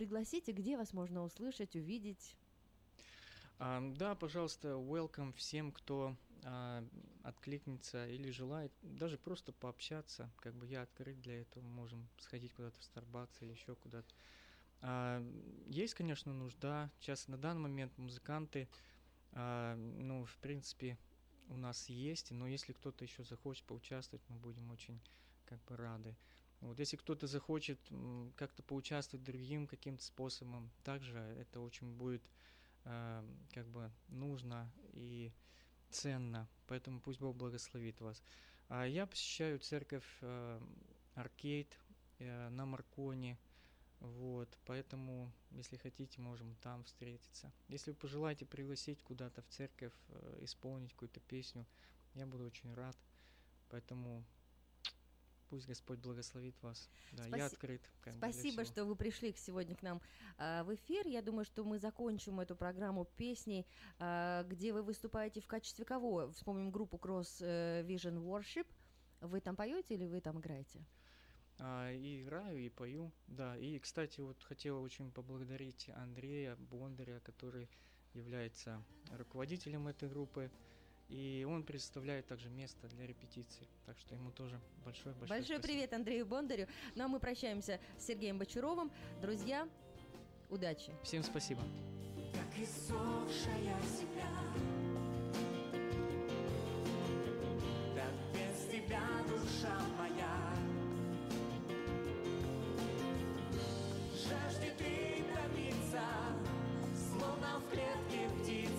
пригласить и где вас можно услышать, увидеть? А, да, пожалуйста, welcome всем, кто а, откликнется или желает даже просто пообщаться. Как бы я открыт для этого, можем сходить куда-то в Starbucks или еще куда-то. А, есть, конечно, нужда. Сейчас на данный момент музыканты, а, ну, в принципе, у нас есть, но если кто-то еще захочет поучаствовать, мы будем очень как бы рады. Вот, если кто-то захочет как-то поучаствовать другим каким-то способом, также это очень будет э, как бы нужно и ценно, поэтому пусть Бог благословит вас. А я посещаю церковь э, Аркейд э, на Марконе, вот, поэтому, если хотите, можем там встретиться. Если вы пожелаете пригласить куда-то в церковь, э, исполнить какую-то песню, я буду очень рад. Поэтому пусть Господь благословит вас. Да, Спаси... я открыт. Спасибо, что вы пришли сегодня к нам э, в эфир. Я думаю, что мы закончим эту программу песней, э, где вы выступаете в качестве кого? Вспомним группу Cross Vision Worship. Вы там поете или вы там играете? А, и играю, и пою, да. И, кстати, вот хотела очень поблагодарить Андрея Бондаря, который является руководителем этой группы. И он предоставляет также место для репетиций. Так что ему тоже большое большое Большой спасибо. привет Андрею Бондарю. Ну а мы прощаемся с Сергеем Бочаровым. Друзья, удачи. Всем спасибо. Как иссохшая земля, так без тебя душа моя словно в клетке птица,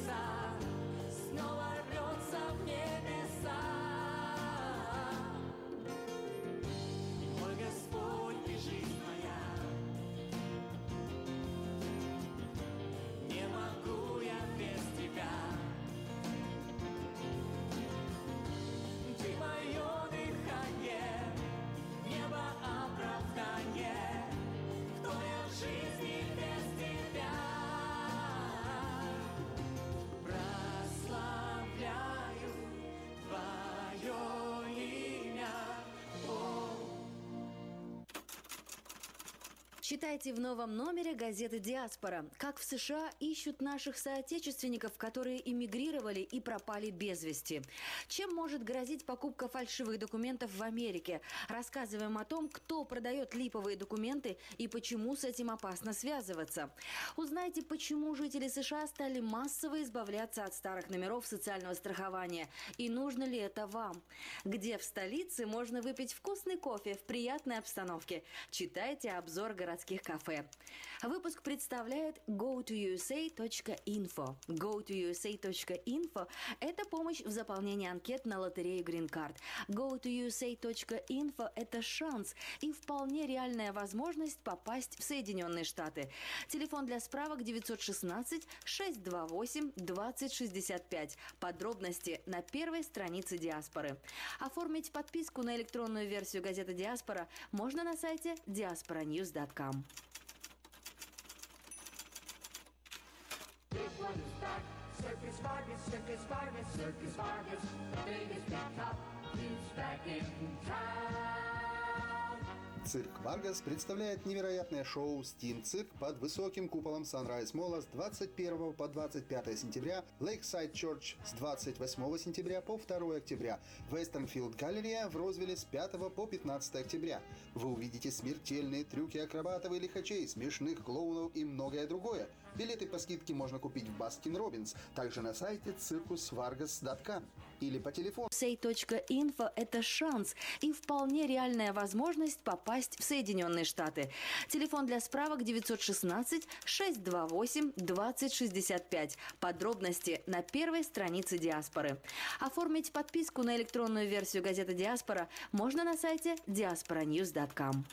Читайте в новом номере газеты «Диаспора». Как в США ищут наших соотечественников, которые эмигрировали и пропали без вести. Чем может грозить покупка фальшивых документов в Америке? Рассказываем о том, кто продает липовые документы и почему с этим опасно связываться. Узнайте, почему жители США стали массово избавляться от старых номеров социального страхования. И нужно ли это вам? Где в столице можно выпить вкусный кофе в приятной обстановке? Читайте обзор городских городских кафе. Выпуск представляет go2usa.info. go2usa.info – это помощь в заполнении анкет на лотерею Green Card. go2usa.info – это шанс и вполне реальная возможность попасть в Соединенные Штаты. Телефон для справок 916 628 2065. Подробности на первой странице Диаспоры. Оформить подписку на электронную версию газеты Диаспора можно на сайте diasporanews.com Instagram. Big one is back. Circus Vargas, Circus Vargas, Circus Vargas. The biggest big top, he's back in town. Цирк Варгас представляет невероятное шоу «Steam Цирк» под высоким куполом Sunrise Mall а с 21 по 25 сентября, Lakeside Church с 28 сентября по 2 октября, Westfield Galleria в Розвилле с 5 по 15 октября. Вы увидите смертельные трюки акробатов и лихачей, смешных клоунов и многое другое. Билеты по скидке можно купить в Baskin Robbins, также на сайте circusvargas.com или по телефону. Say.info – это шанс и вполне реальная возможность попасть в Соединенные Штаты. Телефон для справок 916 628 2065. Подробности на первой странице Диаспоры. Оформить подписку на электронную версию газеты Диаспора можно на сайте diasporanews.com.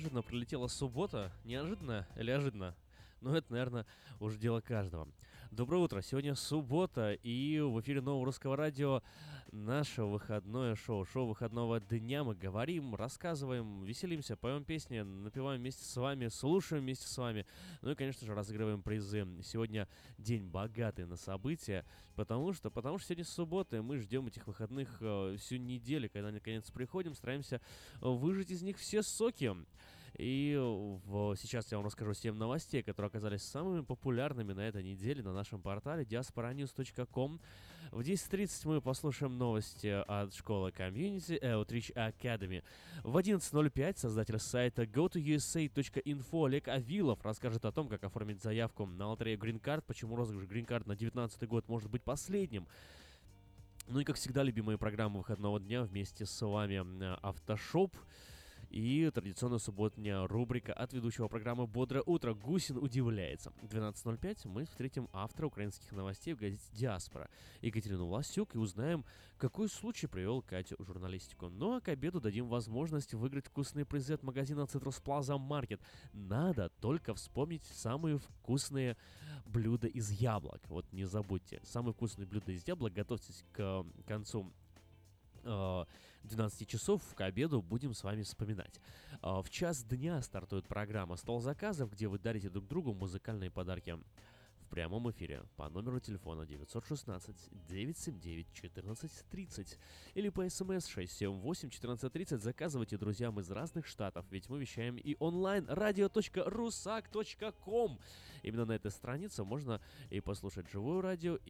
неожиданно прилетела суббота. Неожиданно или ожиданно? Но это, наверное, уже дело каждого. Доброе утро. Сегодня суббота, и в эфире Нового Русского Радио наше выходное шоу. Шоу выходного дня. Мы говорим, рассказываем, веселимся, поем песни, напеваем вместе с вами, слушаем вместе с вами. Ну и, конечно же, разыгрываем призы. Сегодня день богатый на события, потому что, потому что сегодня суббота, и мы ждем этих выходных э, всю неделю, когда наконец приходим, стараемся выжать из них все соки. И в, сейчас я вам расскажу 7 новостей, которые оказались самыми популярными на этой неделе на нашем портале diasporanews.com. В 10.30 мы послушаем новости от школы Community Outreach Academy. В 11.05 создатель сайта go2usa.info Олег Авилов расскажет о том, как оформить заявку на лотерею Green Card, почему розыгрыш Green Card на 19 год может быть последним. Ну и, как всегда, любимые программы выходного дня вместе с вами Автошоп. И традиционная субботняя рубрика от ведущего программы «Бодрое утро» Гусин удивляется. В 12.05 мы встретим автора украинских новостей в газете «Диаспора» Екатерину Власюк и узнаем, какой случай привел Катю в журналистику. Ну а к обеду дадим возможность выиграть вкусные призы от магазина Citrus Plaza Market. Надо только вспомнить самые вкусные блюда из яблок. Вот не забудьте, самые вкусные блюда из яблок готовьтесь к концу 12 часов к обеду будем с вами вспоминать. А, в час дня стартует программа «Стол заказов», где вы дарите друг другу музыкальные подарки в прямом эфире по номеру телефона 916 979 1430 или по смс 678 1430 заказывайте друзьям из разных штатов, ведь мы вещаем и онлайн radio.rusak.com. Именно на этой странице можно и послушать живое радио,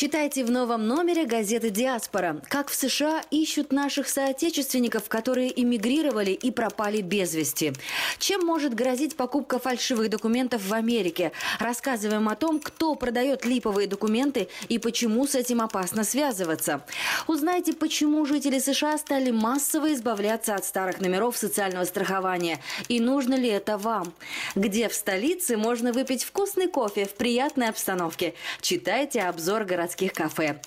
Читайте в новом номере газеты «Диаспора». Как в США ищут наших соотечественников, которые эмигрировали и пропали без вести. Чем может грозить покупка фальшивых документов в Америке? Рассказываем о том, кто продает липовые документы и почему с этим опасно связываться. Узнайте, почему жители США стали массово избавляться от старых номеров социального страхования. И нужно ли это вам? Где в столице можно выпить вкусный кофе в приятной обстановке? Читайте обзор городских городских кафе.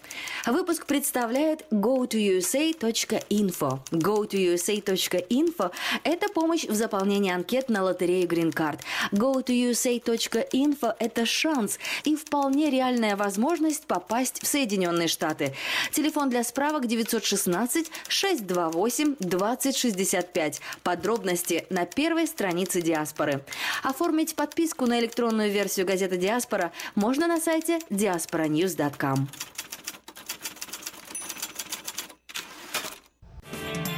Выпуск представляет go2usa.info. go2usa.info – это помощь в заполнении анкет на лотерею Green Card. go2usa.info – это шанс и вполне реальная возможность попасть в Соединенные Штаты. Телефон для справок 916 628 2065. Подробности на первой странице Диаспоры. Оформить подписку на электронную версию газеты Диаспора можно на сайте diasporanews.com. lòng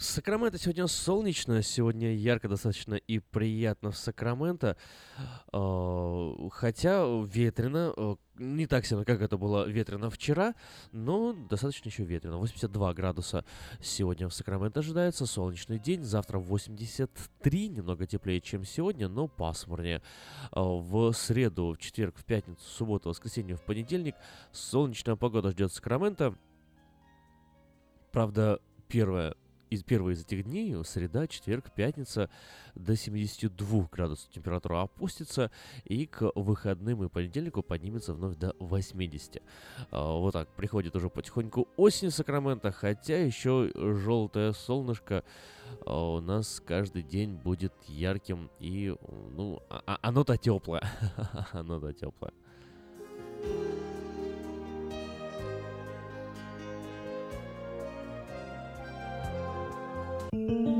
Сакраменто сегодня солнечно, сегодня ярко достаточно и приятно в Сакраменто, а, хотя ветрено, а, не так сильно, как это было ветрено вчера, но достаточно еще ветрено. 82 градуса сегодня в Сакраменто ожидается, солнечный день, завтра 83, немного теплее, чем сегодня, но пасмурнее. А, в среду, в четверг, в пятницу, в субботу, в воскресенье, в понедельник солнечная погода ждет Сакраменто. Правда, первое из первых из этих дней, среда, четверг, пятница, до 72 градусов температура опустится, и к выходным и понедельнику поднимется вновь до 80. А, вот так, приходит уже потихоньку осень Сакрамента, хотя еще желтое солнышко а, у нас каждый день будет ярким, и, ну, а, а оно-то теплое, оно-то теплое.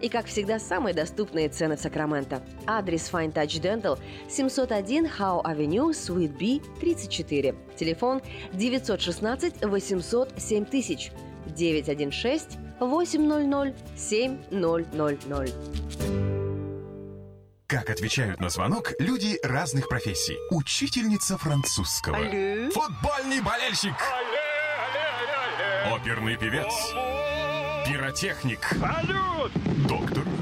И, как всегда, самые доступные цены в Сакраменто. Адрес Fine Touch Dental 701 Howe Avenue, Suite B, 34. Телефон 916 800 7000 916 800 7000. Как отвечают на звонок люди разных профессий. Учительница французского. Алле. Футбольный болельщик. Оперный певец. Пиротехник. Салют! Доктор.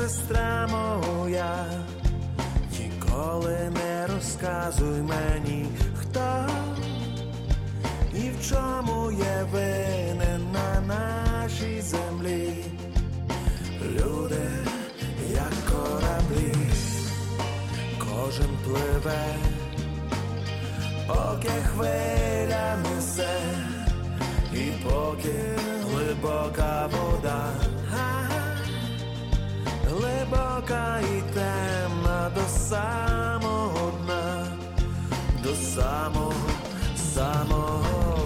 Сестра моя, ніколи не розказуй мені, хто і в чому є винен на нашій землі. Люди, як кораблі, кожен пливе, поки хвиля несе. І поки глибока вода, глибока і темна до самого дна, до самого, самого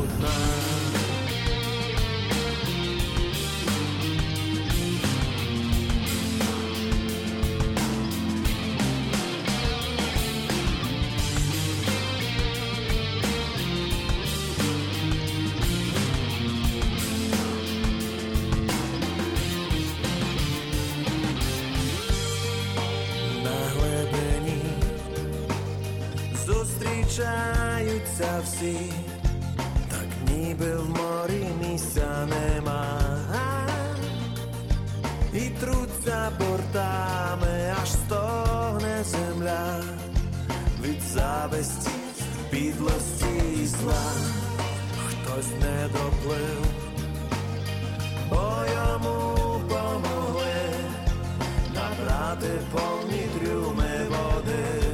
зустрічаються всі, так ніби в морі місця нема. І труться бортами, аж стогне земля від зависті, підлості і зла. Хтось не доплив, бо йому помогли набрати повні трюми води,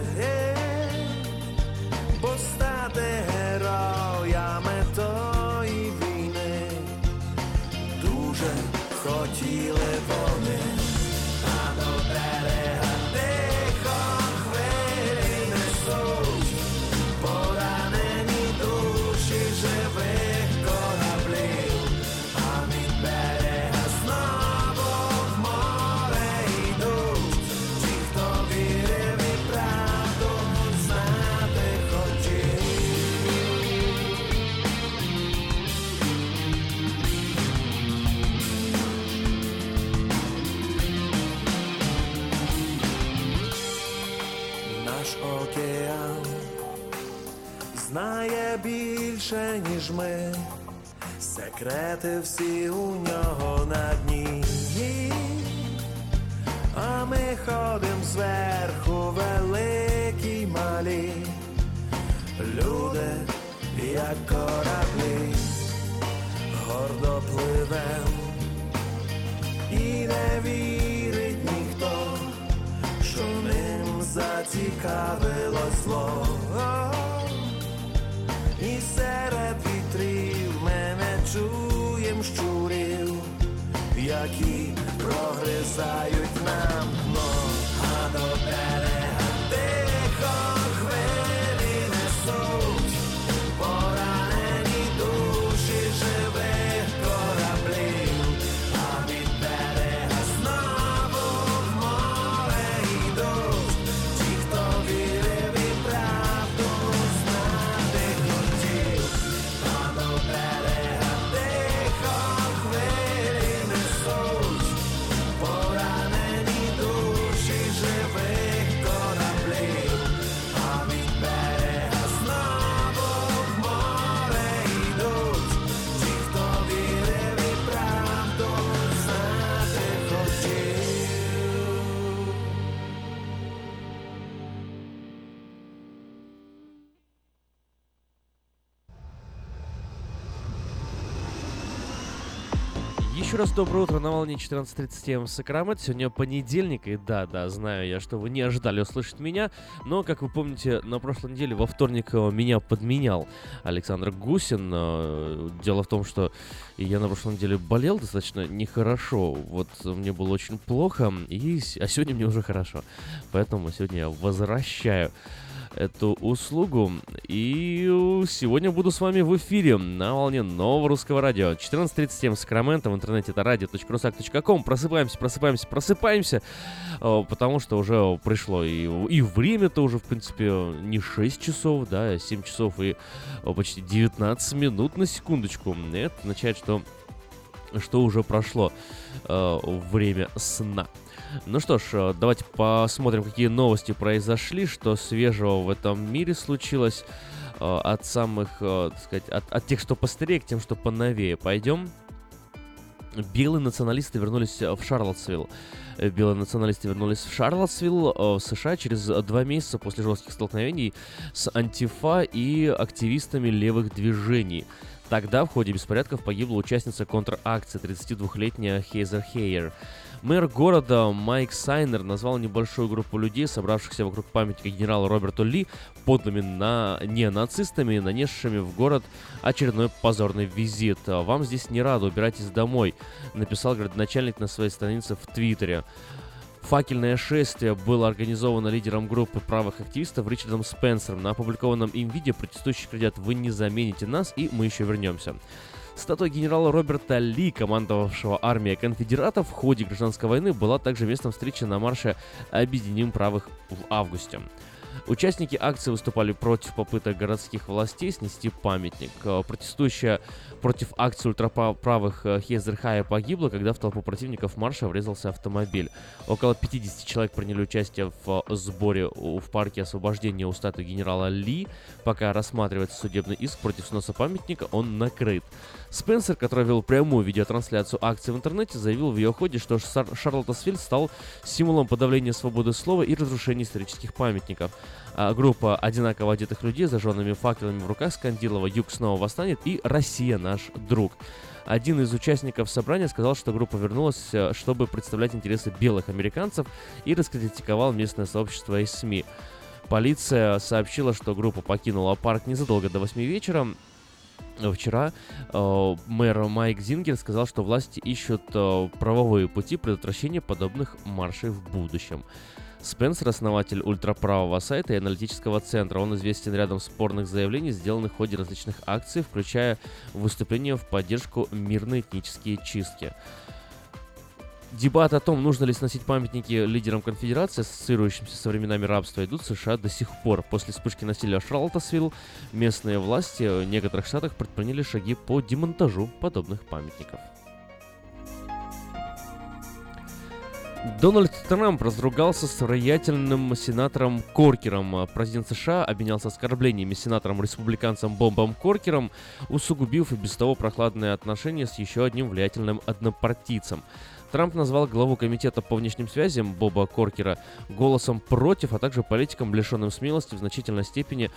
більше, ніж ми, секрети всі у нього на дні. А ми ходим зверху великі малі, люди, як кораблі, гордо пливем, і не вірить ніхто що ним зацікавилось зло. І серед вітрів ми не чуєм щурів, які прогризають Раз доброе утро на волне 14.37 в Сакраменто. Сегодня понедельник, и да-да, знаю я, что вы не ожидали услышать меня, но, как вы помните, на прошлой неделе во вторник э, меня подменял Александр Гусин. Э, Дело в том, что я на прошлой неделе болел достаточно нехорошо, вот мне было очень плохо, и, а сегодня мне уже хорошо. Поэтому сегодня я возвращаю эту услугу. И сегодня буду с вами в эфире на волне нового русского радио. 14.37 Сакраменто, в интернете это radio.rusak.com. Просыпаемся, просыпаемся, просыпаемся, э, потому что уже пришло и, и время-то уже, в принципе, не 6 часов, да, а 7 часов и э, почти 19 минут на секундочку. Это означает, что что уже прошло э, время сна. Ну что ж, э, давайте посмотрим, какие новости произошли, что свежего в этом мире случилось. Э, от самых, э, так сказать, от, от тех, что постерее, к тем, что поновее. Пойдем. Белые националисты вернулись в Шарлотсвилл. Белые националисты вернулись в Шарлотсвилл, в США, через два месяца после жестких столкновений с антифа и активистами левых движений. Тогда в ходе беспорядков погибла участница контракции, 32-летняя Хейзер Хейер. Мэр города Майк Сайнер назвал небольшую группу людей, собравшихся вокруг памятника генерала Роберту Ли, подлыми на нацистами, нанесшими в город очередной позорный визит. «Вам здесь не рады, убирайтесь домой», написал городоначальник на своей странице в Твиттере. Факельное шествие было организовано лидером группы правых активистов Ричардом Спенсером. На опубликованном им видео протестующие кричат «Вы не замените нас, и мы еще вернемся». Статуя генерала Роберта Ли, командовавшего армией конфедератов в ходе гражданской войны, была также местом встречи на марше «Объединим правых» в августе. Участники акции выступали против попыток городских властей снести памятник. Э, Протестующая против акции ультраправых э, Хейзерхая погибла, когда в толпу противников марша врезался автомобиль. Около 50 человек приняли участие в э, сборе в парке освобождения у статуи генерала Ли. Пока рассматривается судебный иск против сноса памятника, он накрыт. Спенсер, который вел прямую видеотрансляцию акции в интернете, заявил в ее ходе, что Шар- Шарлоттсвилл стал символом подавления свободы слова и разрушения исторических памятников. А группа одинаково одетых людей с зажженными факелами в руках скандировала «Юг снова восстанет» и «Россия наш друг». Один из участников собрания сказал, что группа вернулась, э, чтобы представлять интересы белых американцев и раскритиковал местное сообщество и СМИ. Полиция сообщила, что группа покинула парк незадолго до 8 вечера. Вчера э, мэр Майк Зингер сказал, что власти ищут э, правовые пути предотвращения подобных маршей в будущем. Спенсер, основатель ультраправого сайта и аналитического центра. Он известен рядом спорных заявлений, сделанных в ходе различных акций, включая выступления в поддержку мирной этнические чистки. Дебаты о том, нужно ли сносить памятники лидерам конфедерации, ассоциирующимся со временами рабства, идут в США до сих пор. После вспышки насилия в Шарлотосвилл местные власти в некоторых штатах предприняли шаги по демонтажу подобных памятников. Дональд Трамп разругался с роятельным сенатором Коркером. Президент США обменялся оскорблениями сенатором-республиканцем Бомбом Коркером, усугубив и без того прохладные отношения с еще одним влиятельным однопартийцем. Трамп назвал главу комитета по внешним связям Боба Коркера голосом против, а также политиком, лишенным смелости в значительной степени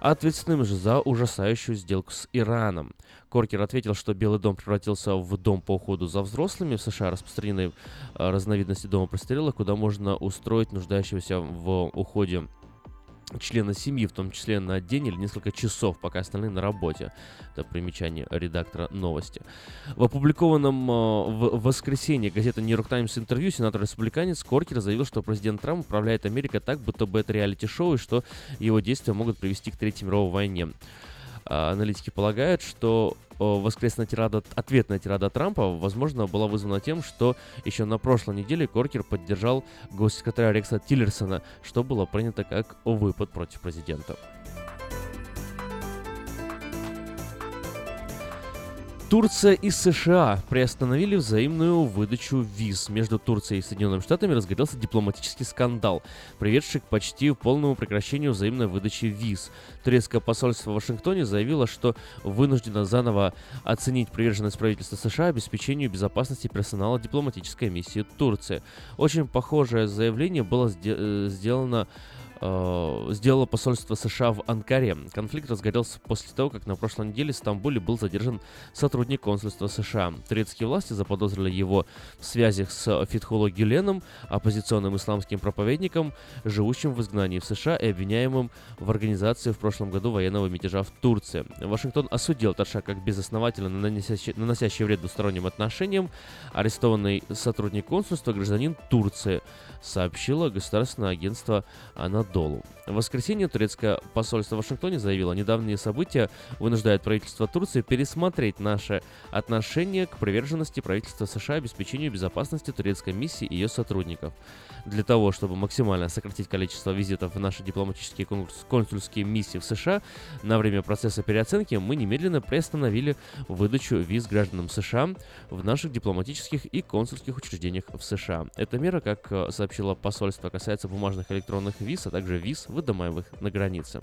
ответственным же за ужасающую сделку с Ираном. Коркер ответил, что Белый дом превратился в дом по уходу за взрослыми. В США распространены э, разновидности дома престарелых, куда можно устроить нуждающегося в уходе члена семьи, в том числе на день или несколько часов, пока остальные на работе. Это примечание редактора новости. В опубликованном э, в воскресенье газета New York Times интервью сенатор-республиканец Коркер заявил, что президент Трамп управляет Америкой так, будто бы это реалити-шоу, и что его действия могут привести к Третьей мировой войне. А, аналитики полагают, что воскресная тирада, ответная тирада Трампа, возможно, была вызвана тем, что еще на прошлой неделе Коркер поддержал госсекретаря Рекса Тиллерсона, что было принято как выпад против президента. Турция и США приостановили взаимную выдачу виз. Между Турцией и Соединенными Штатами разгорелся дипломатический скандал, приведший к почти полному прекращению взаимной выдачи виз. Турецкое посольство в Вашингтоне заявило, что вынуждено заново оценить приверженность правительства США обеспечению безопасности персонала дипломатической миссии Турции. Очень похожее заявление было э, сделано сделало посольство США в Анкаре. Конфликт разгорелся после того, как на прошлой неделе в Стамбуле был задержан сотрудник консульства США. Турецкие власти заподозрили его в связях с Фитхуло Гюленом, оппозиционным исламским проповедником, живущим в изгнании в США и обвиняемым в организации в прошлом году военного мятежа в Турции. Вашингтон осудил шаг как безосновательно наносящий, наносящий вред двусторонним отношениям. Арестованный сотрудник консульства гражданин Турции сообщило государственное агентство Анадолу. dolo. В воскресенье турецкое посольство в Вашингтоне заявило, недавние события вынуждают правительство Турции пересмотреть наше отношение к приверженности правительства США обеспечению безопасности турецкой миссии и ее сотрудников. Для того, чтобы максимально сократить количество визитов в наши дипломатические консульские миссии в США, на время процесса переоценки мы немедленно приостановили выдачу виз гражданам США в наших дипломатических и консульских учреждениях в США. Эта мера, как э, сообщило посольство, касается бумажных электронных виз, а также виз, выдаваемых на границе.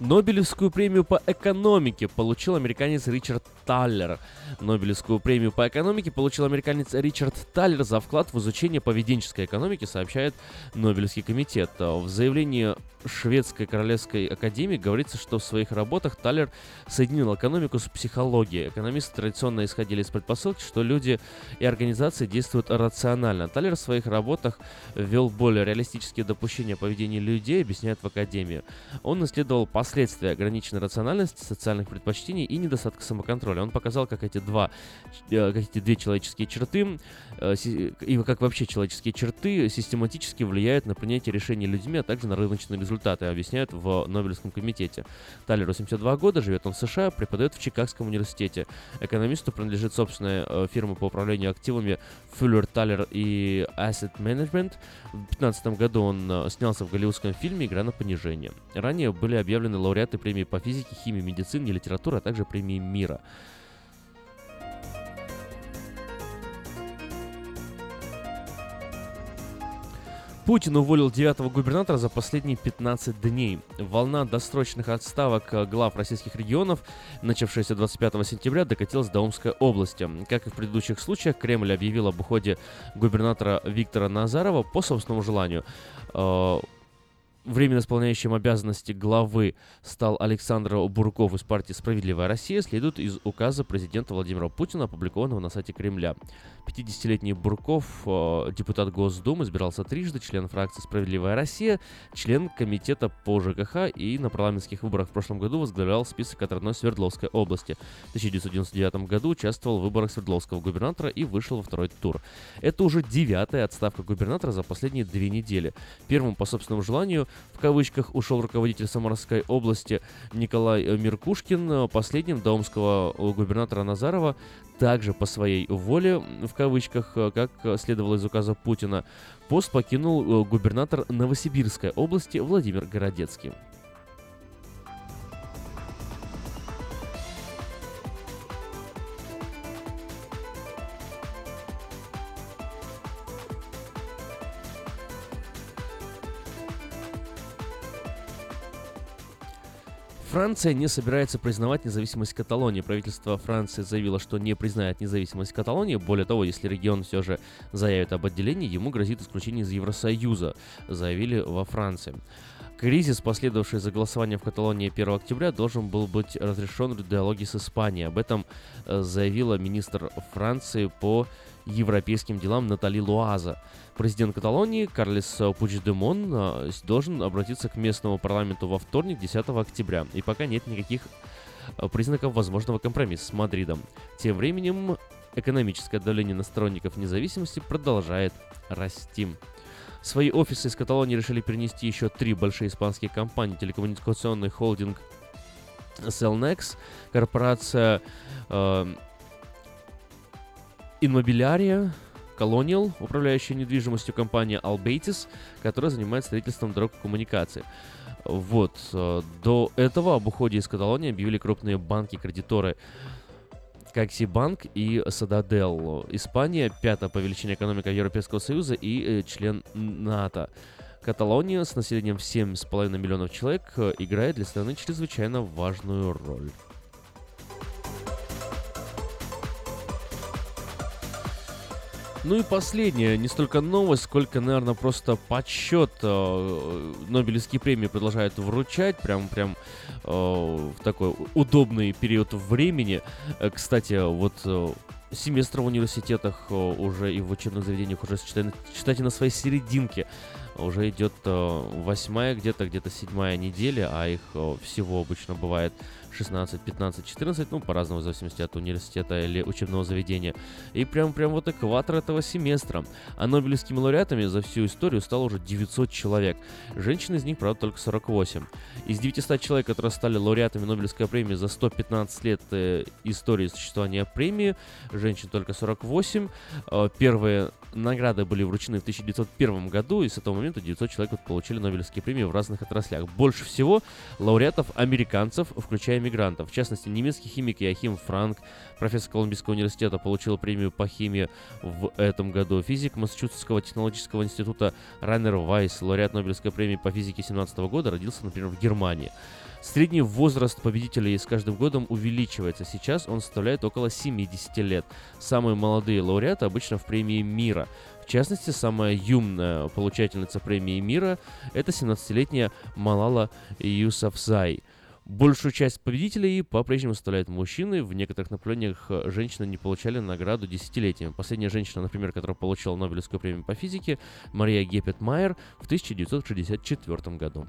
Нобелевскую премию по экономике получил американец Ричард Таллер. Нобелевскую премию по экономике получил американец Ричард Таллер за вклад в изучение поведенческой экономики, сообщает Нобелевский комитет. В заявлении Шведской Королевской Академии говорится, что в своих работах Талер соединил экономику с психологией. Экономисты традиционно исходили из предпосылки, что люди и организации действуют рационально. Талер в своих работах ввел более реалистические допущения поведения людей, объясняет в Академии. Он исследовал последствия ограниченной рациональности, социальных предпочтений и недостатка самоконтроля. Он показал, как эти, два, э, как эти две человеческие черты Э, и как вообще человеческие черты систематически влияют на принятие решений людьми, а также на рыночные результаты, объясняют в Нобелевском комитете. Талеру 72 года, живет он в США, преподает в Чикагском университете. Экономисту принадлежит собственная э, фирма по управлению активами Fuller, Taller и Asset Management. В 2015 году он снялся в голливудском фильме «Игра на понижение». Ранее были объявлены лауреаты премии по физике, химии, медицине и литературе, а также премии мира. Путин уволил девятого губернатора за последние 15 дней. Волна досрочных отставок э, глав российских регионов, начавшаяся 25 сентября, докатилась до Омской области. Как и в предыдущих случаях, Кремль объявил об уходе губернатора Виктора Назарова по собственному желанию. Временно исполняющим обязанности главы стал Александр Бурков из партии «Справедливая Россия», следует из указа президента Владимира Путина, опубликованного на сайте Кремля. 50-летний Бурков, э, депутат Госдумы, избирался трижды, член фракции «Справедливая Россия», член комитета по ЖКХ и на парламентских выборах в прошлом году возглавлял список от родной Свердловской области. В 1999 году участвовал в выборах Свердловского губернатора и вышел во второй тур. Это уже девятая отставка губернатора за последние две недели. Первым по собственному желанию в кавычках ушел руководитель Самарской области Николай э, Миркушкин, э, последним до омского э, губернатора Назарова, также по своей воле, в кавычках, как следовало из указа Путина, пост покинул губернатор Новосибирской области Владимир Городецкий. Франция не собирается признавать независимость Каталонии. Правительство Франции заявило, что не признает независимость Каталонии. Более того, если регион все же заявит об отделении, ему грозит исключение из Евросоюза, заявили во Франции. Кризис, последовавший за голосованием в Каталонии 1 октября, должен был быть разрешен в диалоге с Испанией. Об этом э, заявила министр Франции по европейским делам Натали Луаза. Президент Каталонии Карлес Пучдемон а, должен обратиться к местному парламенту во вторник, 10 октября. И пока нет никаких а, признаков возможного компромисса с Мадридом. Тем временем экономическое давление на сторонников независимости продолжает расти. Свои офисы из Каталонии решили перенести еще три большие испанские компании. Телекоммуникационный холдинг Cellnex, корпорация э, Inmobiliaria, Colonial, управляющая недвижимостью компания Albetis, которая занимается строительством дорог и коммуникаций. Вот. Э, до этого об уходе из Каталонии объявили крупные банки-кредиторы Коксибанк и Сададел. Испания пятая по величине экономика Европейского Союза и э, член НАТО. Каталония с населением в 7,5 миллионов человек э, играет для страны чрезвычайно важную роль. Ну и последняя, не столько новость, сколько, наверное, просто подсчет. Э, Нобелевские премии продолжают вручать, прям, прям э, в такой удобный период времени. Э, кстати, вот э, семестр в университетах уже и в учебных заведениях уже, считайте, считайте на своей серединке. Уже идет восьмая, где-то, где-то седьмая неделя, а их всего обычно бывает 16, 15, 14, ну, по-разному, в зависимости от университета или учебного заведения. И прям, прям вот экватор этого семестра. А Нобелевскими лауреатами за всю историю стало уже 900 человек. Женщин из них, правда, только 48. Из 900 человек, которые стали лауреатами Нобелевской премии за 115 лет э, истории существования премии, женщин только 48. Э, первые награды были вручены в 1901 году, и с этого момента 900 человек получили Нобелевские премии в разных отраслях. Больше всего лауреатов американцев, включая мигрантов. В частности, немецкий химик Яхим Франк, профессор Колумбийского университета, получил премию по химии в этом году. Физик Массачусетского технологического института Райнер Вайс, лауреат Нобелевской премии по физике 2017 года, родился, например, в Германии. Средний возраст победителей с каждым годом увеличивается. Сейчас он составляет около 70 лет. Самые молодые лауреаты обычно в премии мира. В частности, самая юная получательница премии мира – это 17-летняя Малала Юсафзай. Большую часть победителей по-прежнему составляют мужчины. В некоторых направлениях женщины не получали награду десятилетиями. Последняя женщина, например, которая получила Нобелевскую премию по физике, Мария Гепет Майер в 1964 году.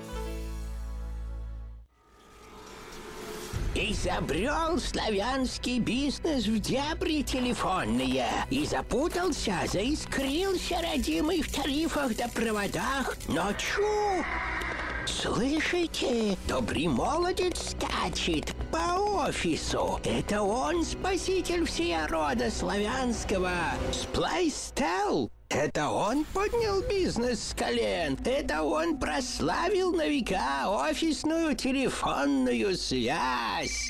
Изобрел славянский бизнес в дебри телефонные И запутался, заискрился родимый в тарифах да проводах Но чу! Слышите? Добрый молодец скачет по офису. Это он спаситель всея рода славянского. Сплайстел. Это он поднял бизнес с колен. Это он прославил на века офисную телефонную связь.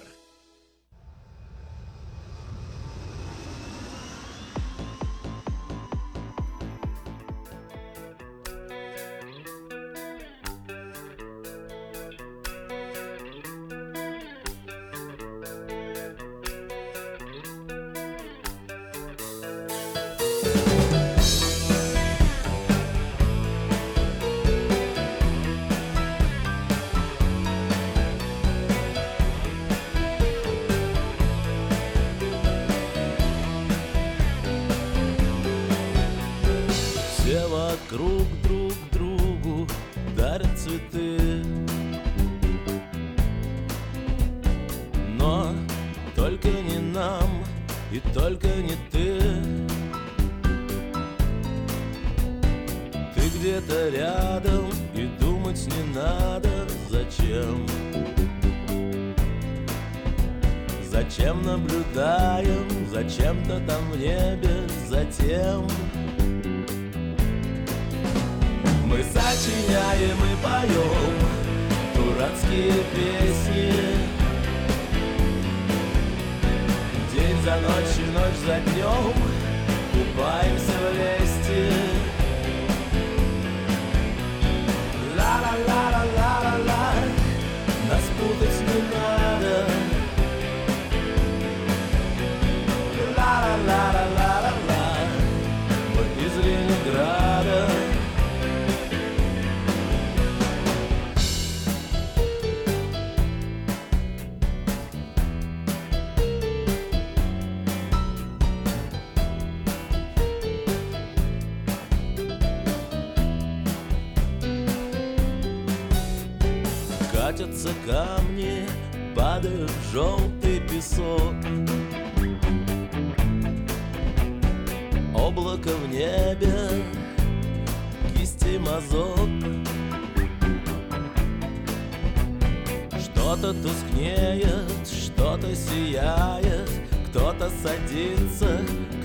Садится,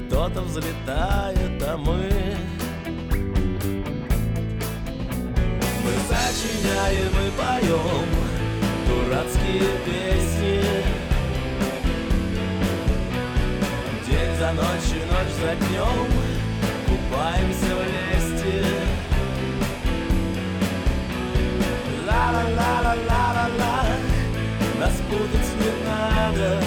кто-то взлетает, а мы Мы сочиняем и поем дурацкие песни. День за ночью, ночь за днем Купаемся в лести Ла-ла-ла-ла-ла-ла-ла Нас путать не надо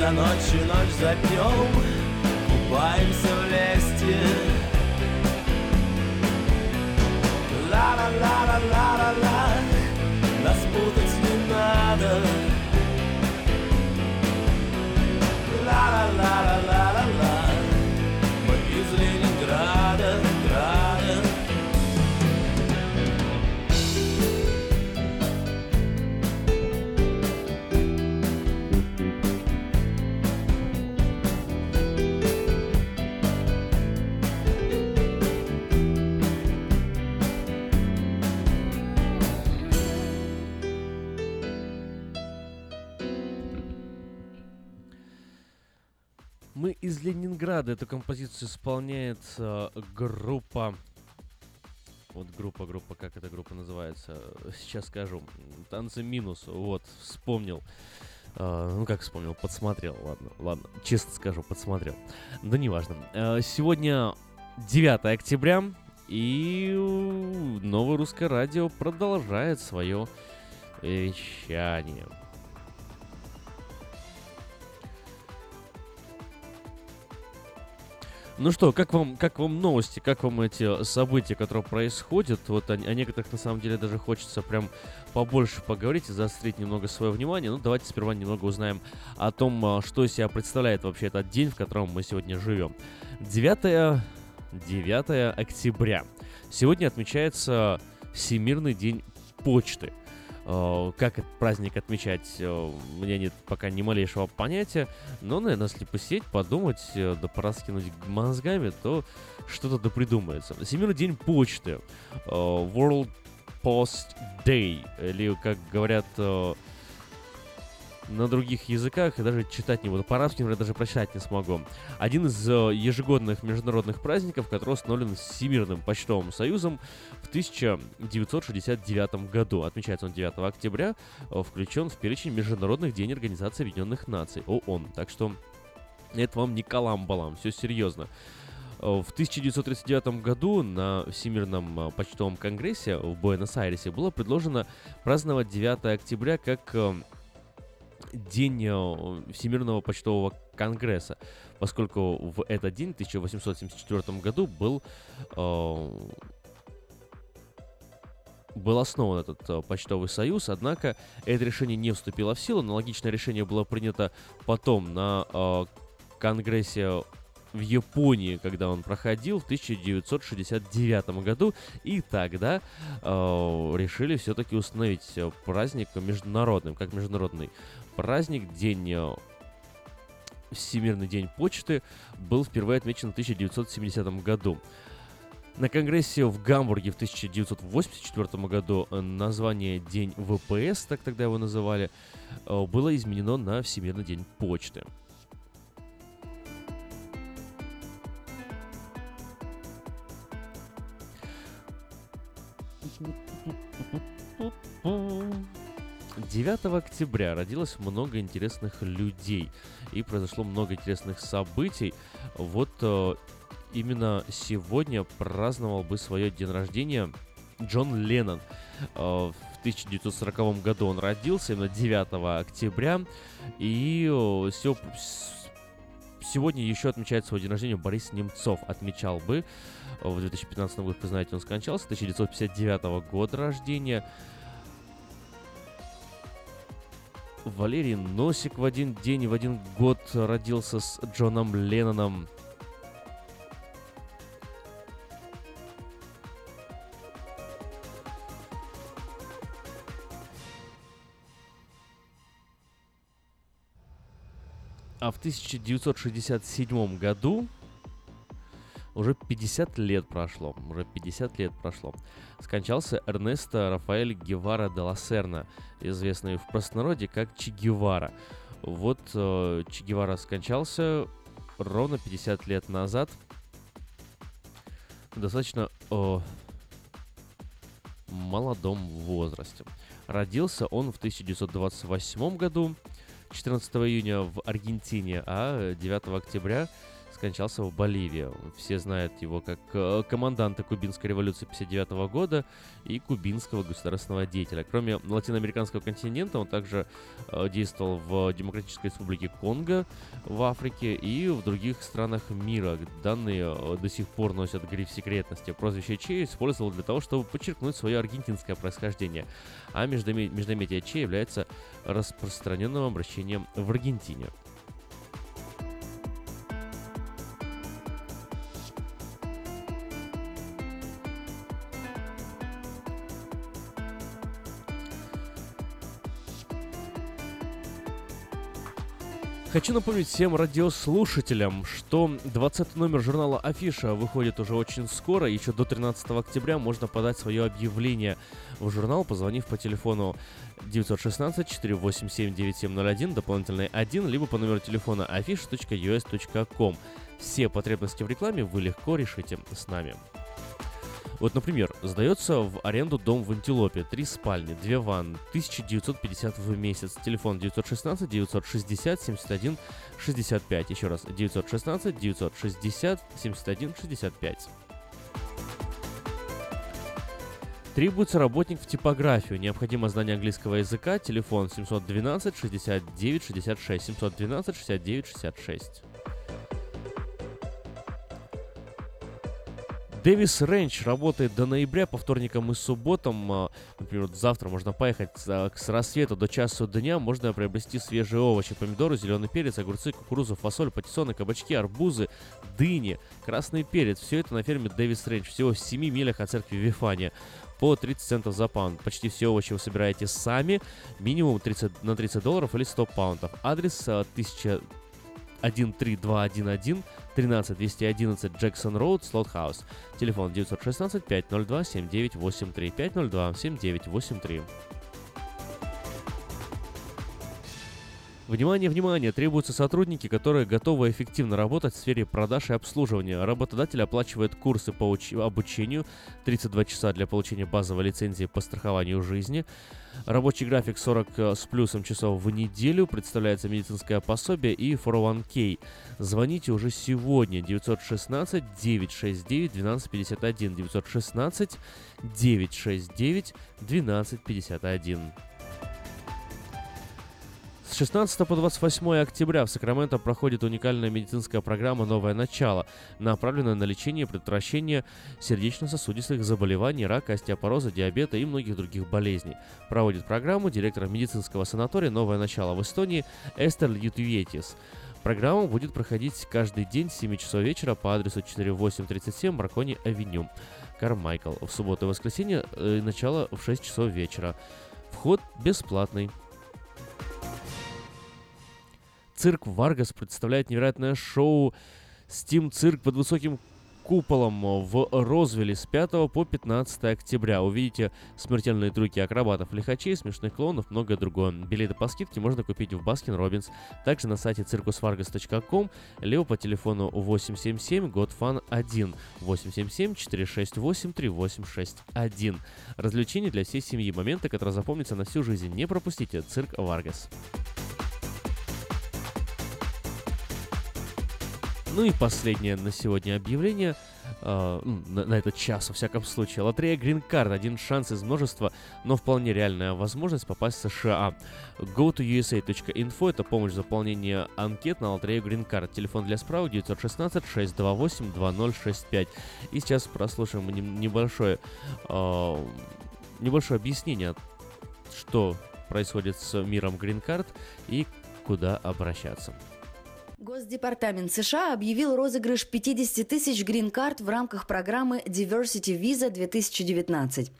за ночью, ночь за днем Купаемся в лесте. Ла-ла-ла-ла-ла-ла-ла Нас путать не надо из Ленинграда. Эту композицию исполняет э, группа... Вот группа, группа, как эта группа называется? Сейчас скажу. Танцы минус. Вот, вспомнил. Э, ну, как вспомнил, подсмотрел. Ладно, ладно, честно скажу, подсмотрел. Да неважно. Э, сегодня 9 октября, и новое русское радио продолжает свое вещание. Ну что, как вам, как вам новости, как вам эти события, которые происходят? Вот о, о некоторых на самом деле даже хочется прям побольше поговорить и заострить немного свое внимание. Ну, давайте сперва немного узнаем о том, а, что из себя представляет вообще этот день, в котором мы сегодня живем. 9, 9 октября. Сегодня отмечается Всемирный день почты. Э, Как этот праздник отмечать, э, у меня нет пока ни малейшего понятия. Но, наверное, если посидеть, подумать, э, да пораскинуть мозгами, то что-то да придумается. Всемирный день почты. э, World Post Day. Или, как говорят э, на других языках, и даже читать не буду. По-арабски, например, даже прочитать не смогу. Один из э, ежегодных международных праздников, который установлен Всемирным почтовым союзом 1969 году. Отмечается он 9 октября, э, включен в перечень Международных дней Организации Объединенных Наций, ООН. Так что это вам не калам-балам, все серьезно. Э, В 1939 году на Всемирном э, почтовом конгрессе в Буэнос-Айресе было предложено праздновать 9 октября как День Всемирного почтового конгресса, поскольку в этот день, в 1874 году, был э, был основан этот э, почтовый союз, однако это решение не вступило в силу. Аналогичное решение было принято потом на э, конгрессе в Японии, когда он проходил в 1969 году, и тогда э, решили все-таки установить э, праздник международным, как международный праздник, день э, Всемирный день почты был впервые отмечен в 1970 году. На конгрессе в Гамбурге в 1984 году э, название День ВПС, так тогда его называли, э, было изменено на Всемирный день почты. Девятого октября родилось много интересных людей и произошло много интересных событий. Вот э, именно сегодня праздновал бы свое день рождения Джон Леннон. Э, в 1940 году он родился, именно 9 октября. И э, сегодня еще отмечает свой день рождения Борис Немцов. Отмечал бы. Э, В 2015 году, вы знаете, он скончался. 1959 года рождения. Валерий Носик в один день в один год родился с Джоном Ленноном. А в 1967 году уже 50 лет прошло, уже 50 лет прошло. Скончался Эрнесто Рафаэль Гевара де ла Серна, известный в простонародье как Че Гевара. Вот э, Че Гевара скончался ровно 50 лет назад. Достаточно э, молодом возрасте. Родился он в 1928 году, 14 июня в Аргентине, а 9 октября скончался в Боливии. Все знают его как э, команданта кубинской революции 59 года и кубинского государственного деятеля. Кроме латиноамериканского континента, он также э, действовал в Демократической республике Конго в Африке и в других странах мира. Данные э, до сих пор носят гриф секретности. Прозвище Че использовал для того, чтобы подчеркнуть свое аргентинское происхождение. А междометие Че является распространенным обращением в Аргентине. Хочу напомнить всем радиослушателям, что 20 номер журнала Афиша выходит уже очень скоро. Еще до 13 октября можно подать свое объявление в журнал, позвонив по телефону 916-487-9701, дополнительный 1, либо по номеру телефона afisha.us.com. Все потребности в рекламе вы легко решите с нами. Вот, например, сдается в аренду дом в Антилопе, три спальни, две ванны, 1950 в месяц, телефон 916 960 71 65, еще раз, 916 960 71 65. Требуется работник в типографию. Необходимо знание английского языка. Телефон 712 69 66 712 69 66. Дэвис Рэнч работает до ноября по вторникам и субботам. А, например, вот завтра можно поехать с рассвета до часу дня. Можно приобрести свежие овощи, помидоры, зеленый перец, огурцы, кукурузу, фасоль, патиссоны, кабачки, арбузы, дыни, красный перец. Все это на ферме Дэвис Рэнч. Всего в 7 милях от церкви Вифания по 30 центов за паунд. Почти все овощи вы собираете сами, минимум 30, на 30 долларов или 100 паундов. Адрес 1000 13211 13 211 Джексон Роуд, Слот Хаус. Телефон 916 502 7983 502 7983. Внимание, внимание! Требуются сотрудники, которые готовы эффективно работать в сфере продаж и обслуживания. Работодатель оплачивает курсы по уч- обучению, 32 часа для получения базовой лицензии по страхованию жизни. Рабочий график 40 э, с плюсом часов в неделю, представляется медицинское пособие и 401k. Звоните уже сегодня 916 969 1251 916 969 1251. С 16 по 28 октября в Сакраменто проходит уникальная медицинская программа «Новое начало», направленная на лечение и предотвращение сердечно-сосудистых заболеваний, рака, остеопороза, диабета и многих других болезней. Проводит программу директор медицинского санатория «Новое начало» в Эстонии Эстер Лютюетис. Программа будет проходить каждый день с 7 часов вечера по адресу 4837 Маркони Авеню, Кармайкл. В субботу и воскресенье э, начало в 6 часов вечера. Вход бесплатный. Цирк Варгас представляет невероятное шоу Steam Цирк под высоким куполом в Розвилле с 5 по 15 октября. Увидите смертельные трюки акробатов, лихачей, смешных клоунов, многое другое. Билеты по скидке можно купить в Baskin Robbins, также на сайте circusvargas.com, либо по телефону 877 Godfan 1 877 468 3861. Развлечения для всей семьи, моменты, которые запомнятся на всю жизнь. Не пропустите цирк Варгас. Ну и последнее на сегодня объявление, э, на, на этот час, во всяком случае. Лотерея Green Card – один шанс из множества, но вполне реальная возможность попасть в США. Go to USA.info – это помощь в заполнении анкет на лотерею Green Card. Телефон для справок 916-628-2065. И сейчас прослушаем небольшое, э, небольшое объяснение, что происходит с миром Green Card и куда обращаться. Госдепартамент США объявил розыгрыш 50 тысяч грин-карт в рамках программы Diversity Visa 2019.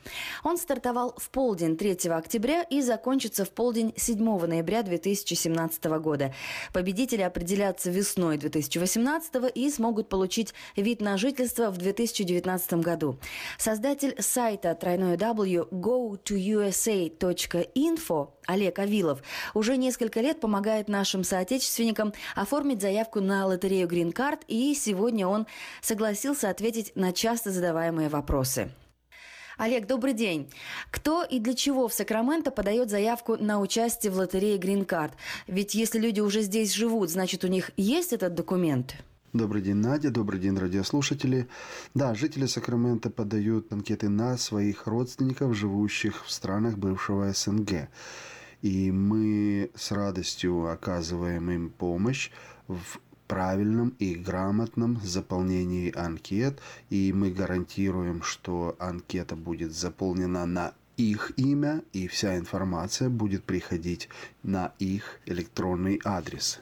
Он стартовал в полдень 3 октября и закончится в полдень 7 ноября 2017 года. Победители определятся весной 2018 и смогут получить вид на жительство в 2019 году. Создатель сайта тройной W go2usa.info Олег Авилов уже несколько лет помогает нашим соотечественникам оформить заявку на лотерею Green Card, и сегодня он согласился ответить на часто задаваемые вопросы. Олег, добрый день. Кто и для чего в Сакраменто подает заявку на участие в лотерее Green Card? Ведь если люди уже здесь живут, значит у них есть этот документ? Добрый день, Надя. Добрый день, радиослушатели. Да, жители Сакрамента подают анкеты на своих родственников, живущих в странах бывшего СНГ. И мы с радостью оказываем им помощь в правильном и грамотном заполнении анкет. И мы гарантируем, что анкета будет заполнена на их имя, и вся информация будет приходить на их электронный адрес.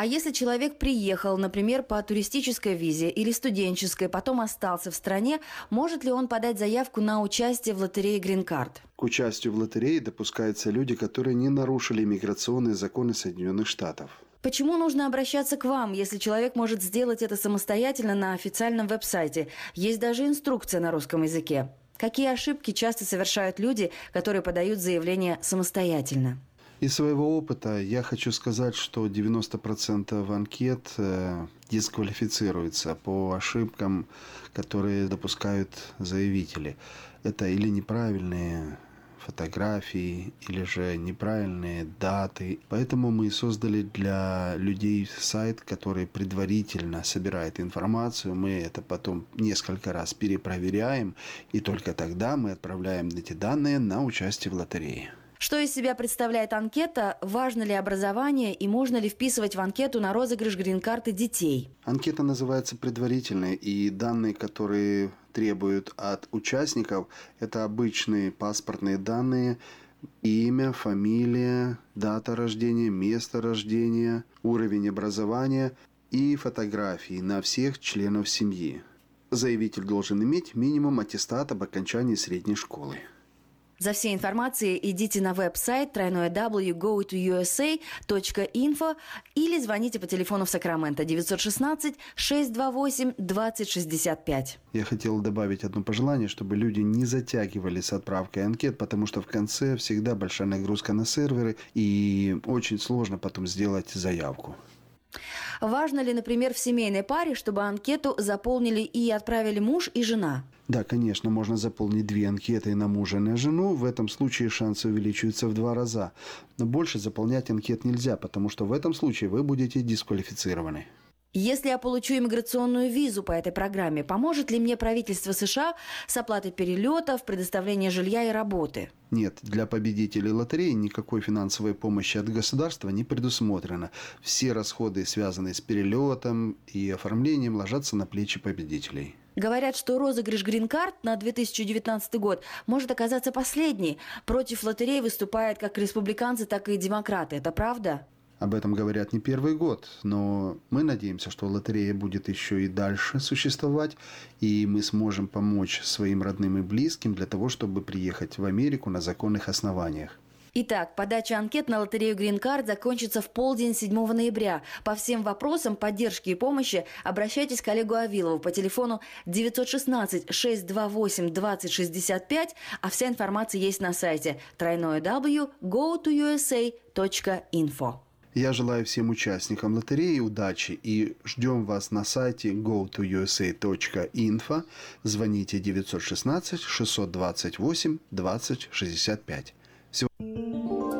А если человек приехал, например, по туристической визе или студенческой, потом остался в стране, может ли он подать заявку на участие в лотерее Card? К участию в лотерее допускаются люди, которые не нарушили миграционные законы Соединенных Штатов. Почему нужно обращаться к вам, если человек может сделать это самостоятельно на официальном веб-сайте? Есть даже инструкция на русском языке. Какие ошибки часто совершают люди, которые подают заявление самостоятельно? Из своего опыта я хочу сказать, что 90% анкет э, дисквалифицируются по ошибкам, которые допускают заявители. Это или неправильные фотографии, или же неправильные даты. Поэтому мы создали для людей сайт, который предварительно собирает информацию. Мы это потом несколько раз перепроверяем, и только тогда мы отправляем эти данные на участие в лотерее. Что из себя представляет анкета, важно ли образование и можно ли вписывать в анкету на розыгрыш грин-карты детей? Анкета называется предварительной, и данные, которые требуют от участников, это обычные паспортные данные, имя, фамилия, дата рождения, место рождения, уровень образования и фотографии на всех членов семьи. Заявитель должен иметь минимум аттестат об окончании средней школы. За всей информацией идите на веб-сайт тройное www.gotoUSA.info или звоните по телефону в Сакраменто 916 628 2065. Я хотел добавить одно пожелание, чтобы люди не затягивали с отправкой анкет, потому что в конце всегда большая нагрузка на серверы и очень сложно потом сделать заявку. Важно ли, например, в семейной паре, чтобы анкету заполнили и отправили муж и жена? Да, конечно, можно заполнить две анкеты на мужа и на жену. В этом случае шансы увеличиваются в два раза. Но больше заполнять анкет нельзя, потому что в этом случае вы будете дисквалифицированы. Если я получу иммиграционную визу по этой программе, поможет ли мне правительство США с оплатой перелетов, предоставлением жилья и работы? Нет, для победителей лотереи никакой финансовой помощи от государства не предусмотрено. Все расходы, связанные с перелетом и оформлением, ложатся на плечи победителей. Говорят, что розыгрыш грин-карт на 2019 год может оказаться последний. Против лотереи выступают как республиканцы, так и демократы. Это правда? Об этом говорят не первый год, но мы надеемся, что лотерея будет еще и дальше существовать, и мы сможем помочь своим родным и близким для того, чтобы приехать в Америку на законных основаниях. Итак, подача анкет на лотерею Green Card закончится в полдень 7 ноября. По всем вопросам поддержки и помощи обращайтесь к Олегу Авилову по телефону 916-628-2065, а вся информация есть на сайте тройное w go2usa.info. Я желаю всем участникам лотереи удачи и ждем вас на сайте go2usa.info. Звоните 916 628 2065. Всего...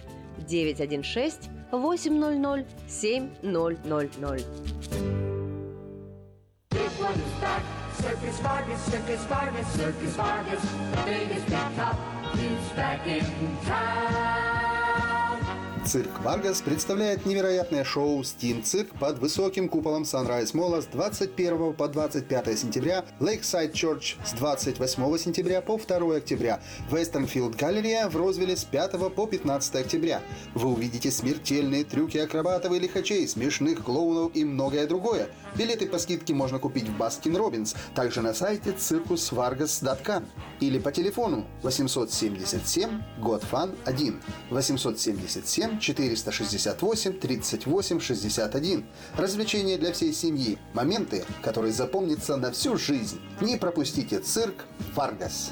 916 800 7000. Circus Vargas, Circus Vargas, Circus Vargas, the biggest big top, he's back in town. Цирк Варгас представляет невероятное шоу «Steam Цирк» под высоким куполом Sunrise Mall а с 21 по 25 сентября, Lakeside Church с 28 сентября по 2 октября, Westfield Galleria в Розвилле с 5 по 15 октября. Вы увидите смертельные трюки акробатов и лихачей, смешных клоунов и многое другое. Билеты по скидке можно купить в Baskin Robbins, также на сайте circusvargas.com или по телефону 877 GOT FUN 1 877 468 38 61. Развлечения для всей семьи. Моменты, которые запомнятся на всю жизнь. Не пропустите цирк Варгас.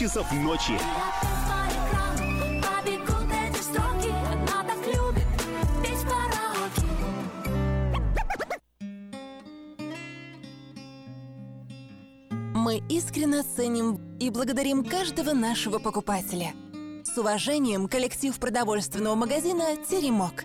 ночи. Мы искренне ценим и благодарим каждого нашего покупателя. С уважением, коллектив продовольственного магазина «Теремок».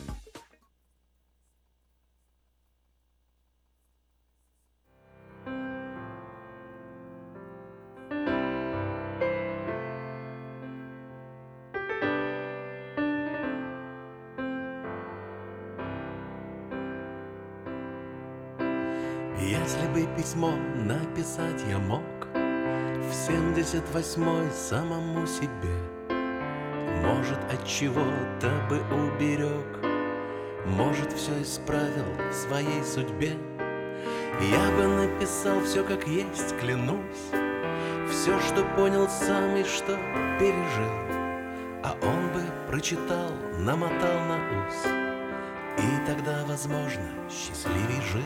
Если бы письмо написать я мог В семьдесят восьмой самому себе. Может, от чего-то бы уберег Может, все исправил в своей судьбе. Я бы написал все как есть, клянусь Все, что понял сам и что пережил. А он бы прочитал, намотал на ус И тогда, возможно, счастливей жил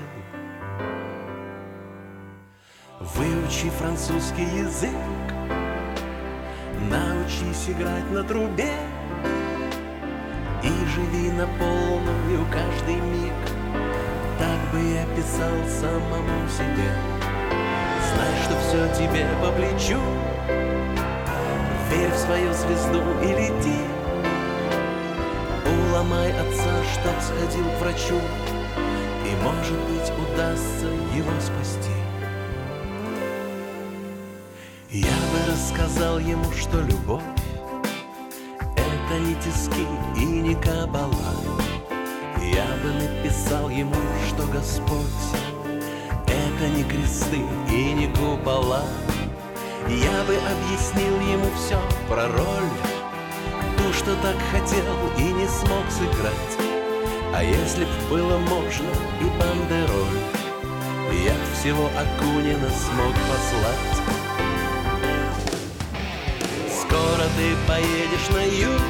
Выучи французский язык. Научись играть на трубе. И живи на полную каждый миг. Так бы я писал самому себе. Знай, что все тебе по плечу Верь в свою звезду и лети. Уломай отца, чтоб сходил к врачу может быть, удастся его спасти. Я бы рассказал ему, что любовь Это не тиски и не кабала. Я бы написал ему, что Господь Это не кресты и не купола. Я бы объяснил ему все про роль Ту, что так хотел и не смог сыграть А если б было можно и бандероль Я всего Акунина смог послать. Скоро ты поедешь на юг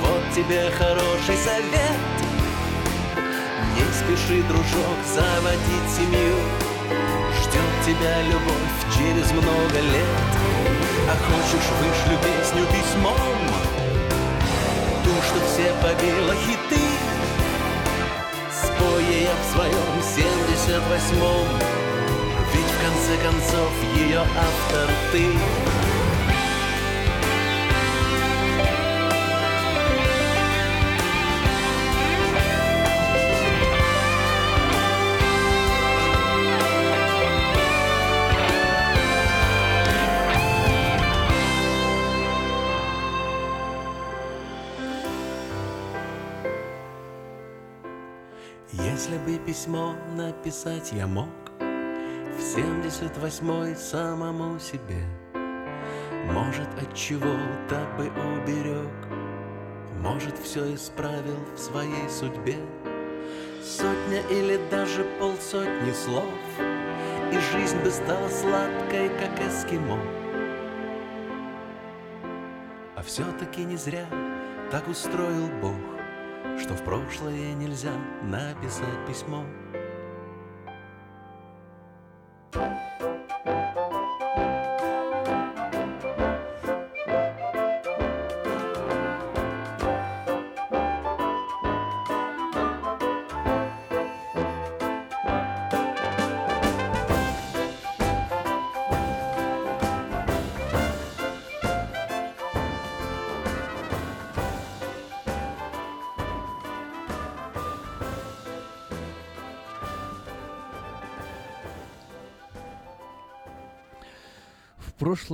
Вот тебе хороший совет. Не спеши, дружок, заводить семью Ждет тебя любовь через много лет. А хочешь, вышлю песню письмом побила хиты. Спою я в своем семьдесят восьмом. Ведь в конце концов ее автор ты написать я мог В семьдесят восьмой самому себе. Может, от чего-то бы уберег Может, все исправил в своей судьбе. Сотня или даже полсотни слов И жизнь бы стала сладкой, как эскимо. А все-таки не зря так устроил Бог Что в прошлое нельзя написать письмо Thank you.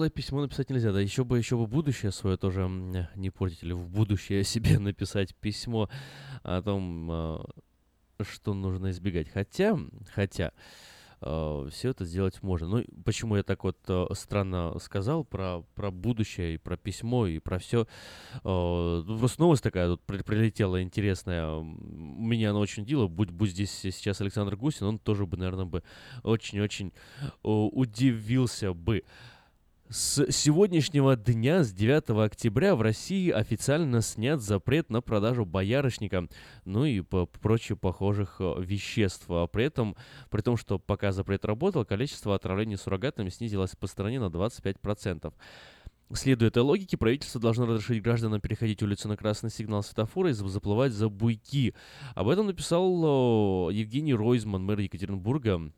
Прошлое письмо написать нельзя, да, еще бы, еще бы будущее свое тоже не портить, или в будущее себе написать письмо о том, а, что нужно избегать. Хотя, хотя, а, все это сделать можно. Ну, почему я так вот uh, странно сказал про, про будущее, и про письмо, и про все. Uh, ну, просто новость такая тут при, прилетела интересная. Меня она очень удивила. Будь, будь здесь сейчас Александр Гусин, он тоже бы, наверное, бы очень-очень удивился бы. С сегодняшнего дня, с 9 октября, в России официально снят запрет на продажу боярышника, ну и по прочих похожих э, веществ. А при этом, при том, что пока запрет работал, количество отравлений суррогатами снизилось по стране на 25%. Следуя этой логике, правительство должно разрешить гражданам переходить улицу на красный сигнал светофора и заплывать за буйки. Об этом написал Евгений Ройзман, мэр Екатеринбурга,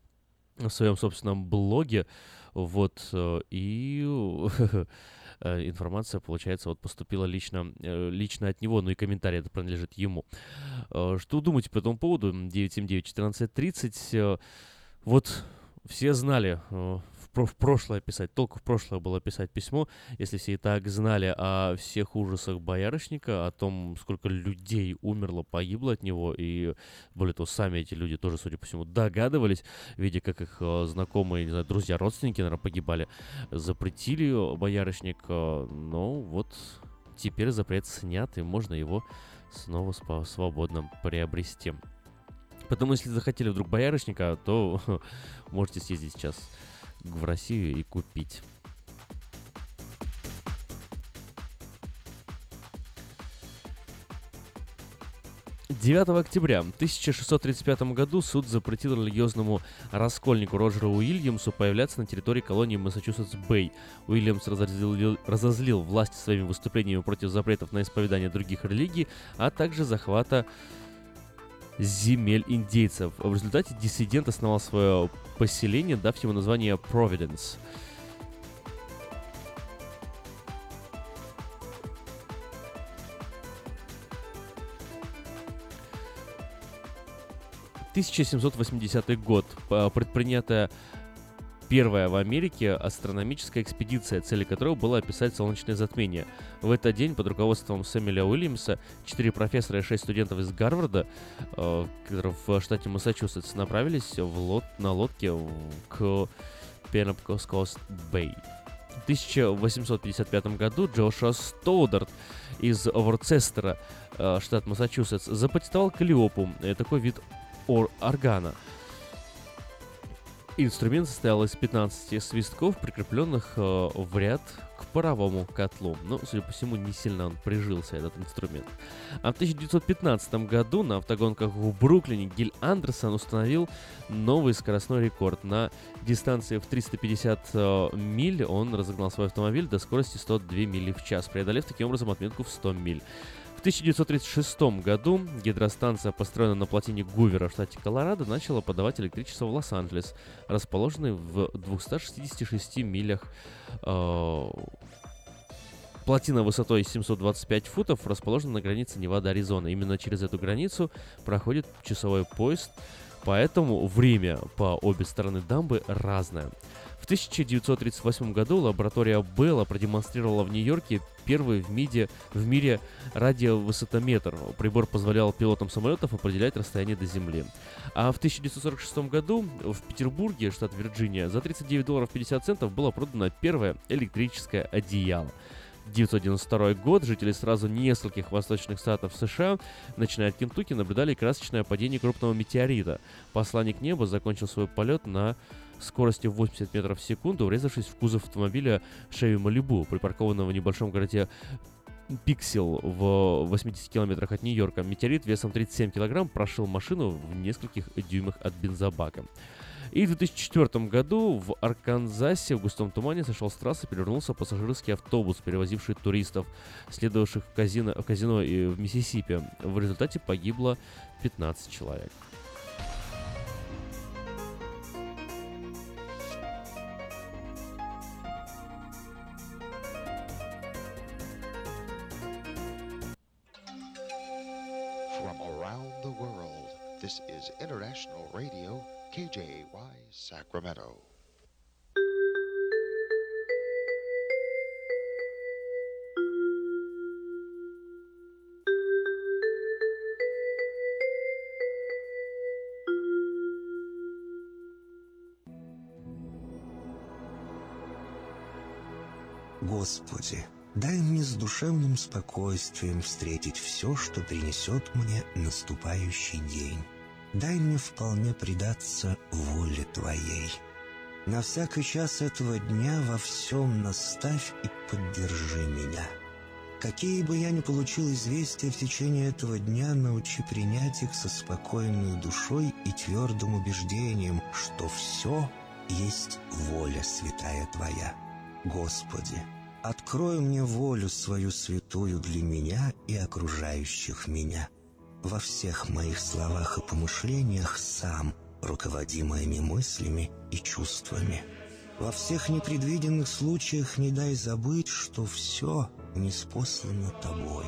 в своем собственном блоге. Вот, э, и э, информация, получается, вот поступила лично, э, лично от него, ну и комментарий это принадлежит ему. Что думаете по этому поводу? 979-1430. Вот все знали, в прошлое писать. Толку в прошлое было писать письмо, если все и так знали о всех ужасах боярышника, о том, сколько людей умерло, погибло от него, и более того, сами эти люди тоже, судя по всему, догадывались, видя, как их э, знакомые, не знаю, друзья, родственники, наверное, погибали, запретили боярышник, э, но вот теперь запрет снят, и можно его снова свободно приобрести. Поэтому, если захотели вдруг боярышника, то можете съездить сейчас в Россию и купить. Девятого октября 1635 году суд запретил религиозному раскольнику Роджеру Уильямсу появляться на территории колонии Массачусетс-Бэй. Уильямс разозлил, разозлил власти своими выступлениями против запретов на исповедание других религий, а также захвата земель индейцев. В результате диссидент основал свое поселение, дав ему название Providence. «1780 год. Предпринятая первая в Америке астрономическая экспедиция, целью которой было описать солнечное затмение. В этот день под руководством Сэмюэля Уильямса четыре профессора и шесть студентов из Гарварда, э, которые в штате Массачусетс, направились в лод, на лодке к Пенопкост Бэй. В 1855 году Джошуа Стоударт из Ворцестера, э, штат Массачусетс, запатентовал калиопу, э, такой вид ор органа – Инструмент состоял из 15 свистков, прикрепленных э, в ряд к паровому котлу. Но, судя по всему, не сильно он прижился, этот инструмент. А в 1915 году на автогонках в Бруклине Гиль Андерсон установил новый скоростной рекорд. На дистанции в 350 э, миль он разогнал свой автомобиль до скорости 102 мили в час, преодолев таким образом отметку в 100 миль. В 1936 году гидростанция, построенная на плотине Гувера в штате Колорадо, начала подавать электричество в Лос-Анджелес, расположенный в 266 милях э, Плотина высотой 725 футов расположена на границе Невада-Аризона. Именно через эту границу проходит часовой поезд, поэтому время по обе стороны дамбы разное. В 1938 году лаборатория Белла продемонстрировала в Нью-Йорке первый в, мире, в мире радиовысотометр. Прибор позволял пилотам самолетов определять расстояние до Земли. А в 1946 году в Петербурге, штат Вирджиния, за 39 долларов 50 центов было продано первое электрическое одеяло. 1992 год жители сразу нескольких восточных штатов США, начиная от Кентукки, наблюдали красочное падение крупного метеорита. Посланник неба закончил свой полет на скорости 80 метров в секунду, врезавшись в кузов автомобиля Chevy Malibu, припаркованного в небольшом городе Пиксел в 80 километрах от Нью-Йорка. Метеорит весом 37 килограмм прошил машину в нескольких дюймах от бензобака. И в 2004 году в Арканзасе в густом тумане сошел с трассы, перевернулся пассажирский автобус, перевозивший туристов, следовавших в казино, в казино в Миссисипи. В результате погибло 15 человек. Sacramento. Господи, дай мне с душевным спокойствием встретить все, что принесет мне наступающий день. Дай мне вполне предаться воле Твоей. На всякий час этого дня во всем наставь и поддержи меня. Какие бы я ни получил известия в течение этого дня, научи принять их со спокойной душой и твердым убеждением, что все есть воля святая Твоя. Господи, открой мне волю свою святую для меня и окружающих меня. Во всех моих словах и помышлениях сам, руководи моими мыслями и чувствами. Во всех непредвиденных случаях не дай забыть, что все неспослано тобой.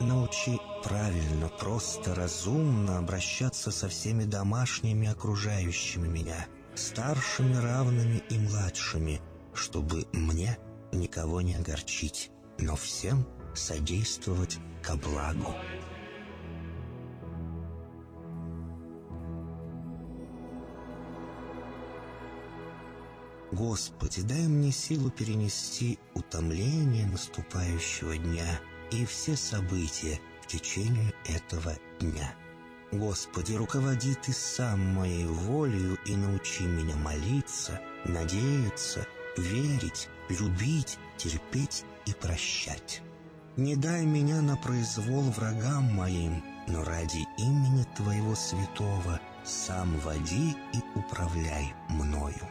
Научи правильно, просто, разумно обращаться со всеми домашними окружающими меня, старшими, равными и младшими, чтобы мне никого не огорчить, но всем содействовать ко благу. Господи, дай мне силу перенести утомление наступающего дня и все события в течение этого дня. Господи, руководи Ты сам моей волею и научи меня молиться, надеяться, верить, любить, терпеть и прощать. Не дай меня на произвол врагам моим, но ради имени Твоего святого сам води и управляй мною.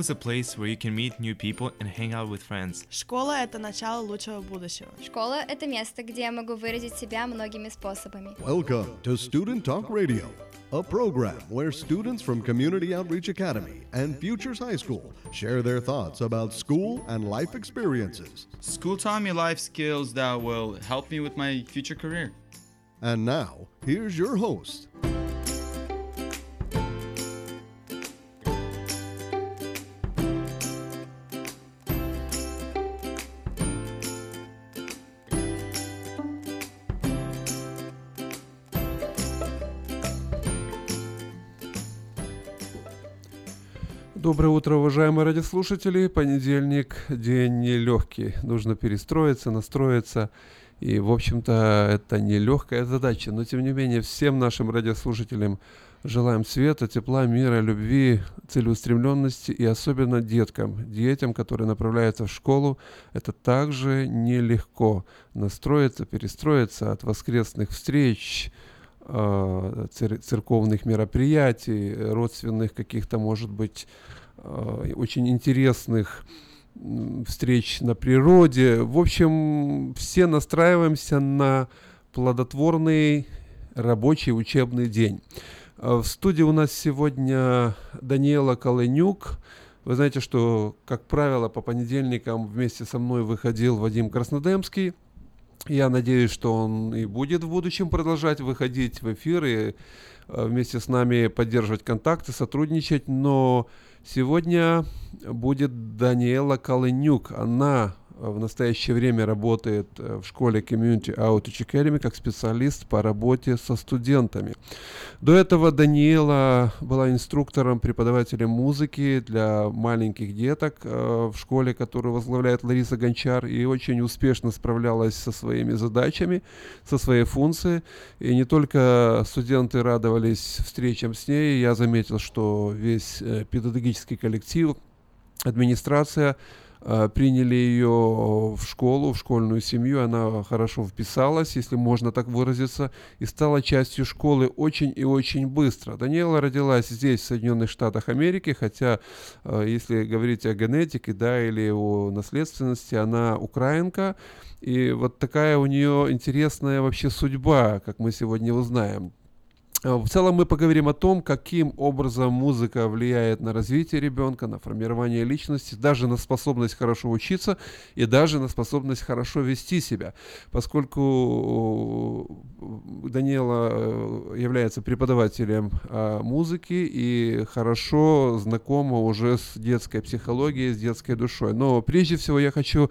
is a place where you can meet new people and hang out with friends. Школа — это начало лучшего будущего. Школа — это место, где я могу выразить себя многими способами. Welcome to Student Talk Radio, a program where students from Community Outreach Academy and Futures High School share their thoughts about school and life experiences. School taught me life skills that will help me with my future career. And now, here's your host. Доброе утро, уважаемые радиослушатели. Понедельник, день нелегкий. Нужно перестроиться, настроиться. И, в общем-то, это нелегкая задача. Но, тем не менее, всем нашим радиослушателям желаем света, тепла, мира, любви, целеустремленности. И особенно деткам, детям, которые направляются в школу, это также нелегко. Настроиться, перестроиться от воскресных встреч, э, цер- церковных мероприятий, родственных каких-то, может быть, очень интересных встреч на природе. В общем, все настраиваемся на плодотворный рабочий учебный день. В студии у нас сегодня Даниэла Колынюк. Вы знаете, что, как правило, по понедельникам вместе со мной выходил Вадим Краснодемский. Я надеюсь, что он и будет в будущем продолжать выходить в эфир и э, вместе с нами поддерживать контакты, сотрудничать. Но сегодня будет Даниэла Колынюк. Она в настоящее время работает э, в школе Community Outreach Academy как специалист по работе со студентами. До этого Даниэла была инструктором, преподавателем музыки для маленьких деток э, в школе, которую возглавляет Лариса Гончар, и очень успешно справлялась со своими задачами, со своей функцией. И не только студенты радовались встречам с ней, я заметил, что весь э, педагогический коллектив, администрация приняли ее в школу, в школьную семью, она хорошо вписалась, если можно так выразиться, и стала частью школы очень и очень быстро. Даниэла родилась здесь, в Соединенных Штатах Америки, хотя, э, если говорить о генетике, да, или о наследственности, она украинка, и вот такая у нее интересная вообще судьба, как мы сегодня узнаем. Э, в целом мы поговорим о том, каким образом музыка влияет на развитие ребенка, на формирование личности, даже на способность хорошо учиться и даже на способность хорошо вести себя. Поскольку э, Даниэла э, является преподавателем музыки и хорошо знакома уже с детской психологией, с детской душой. Но прежде всего я хочу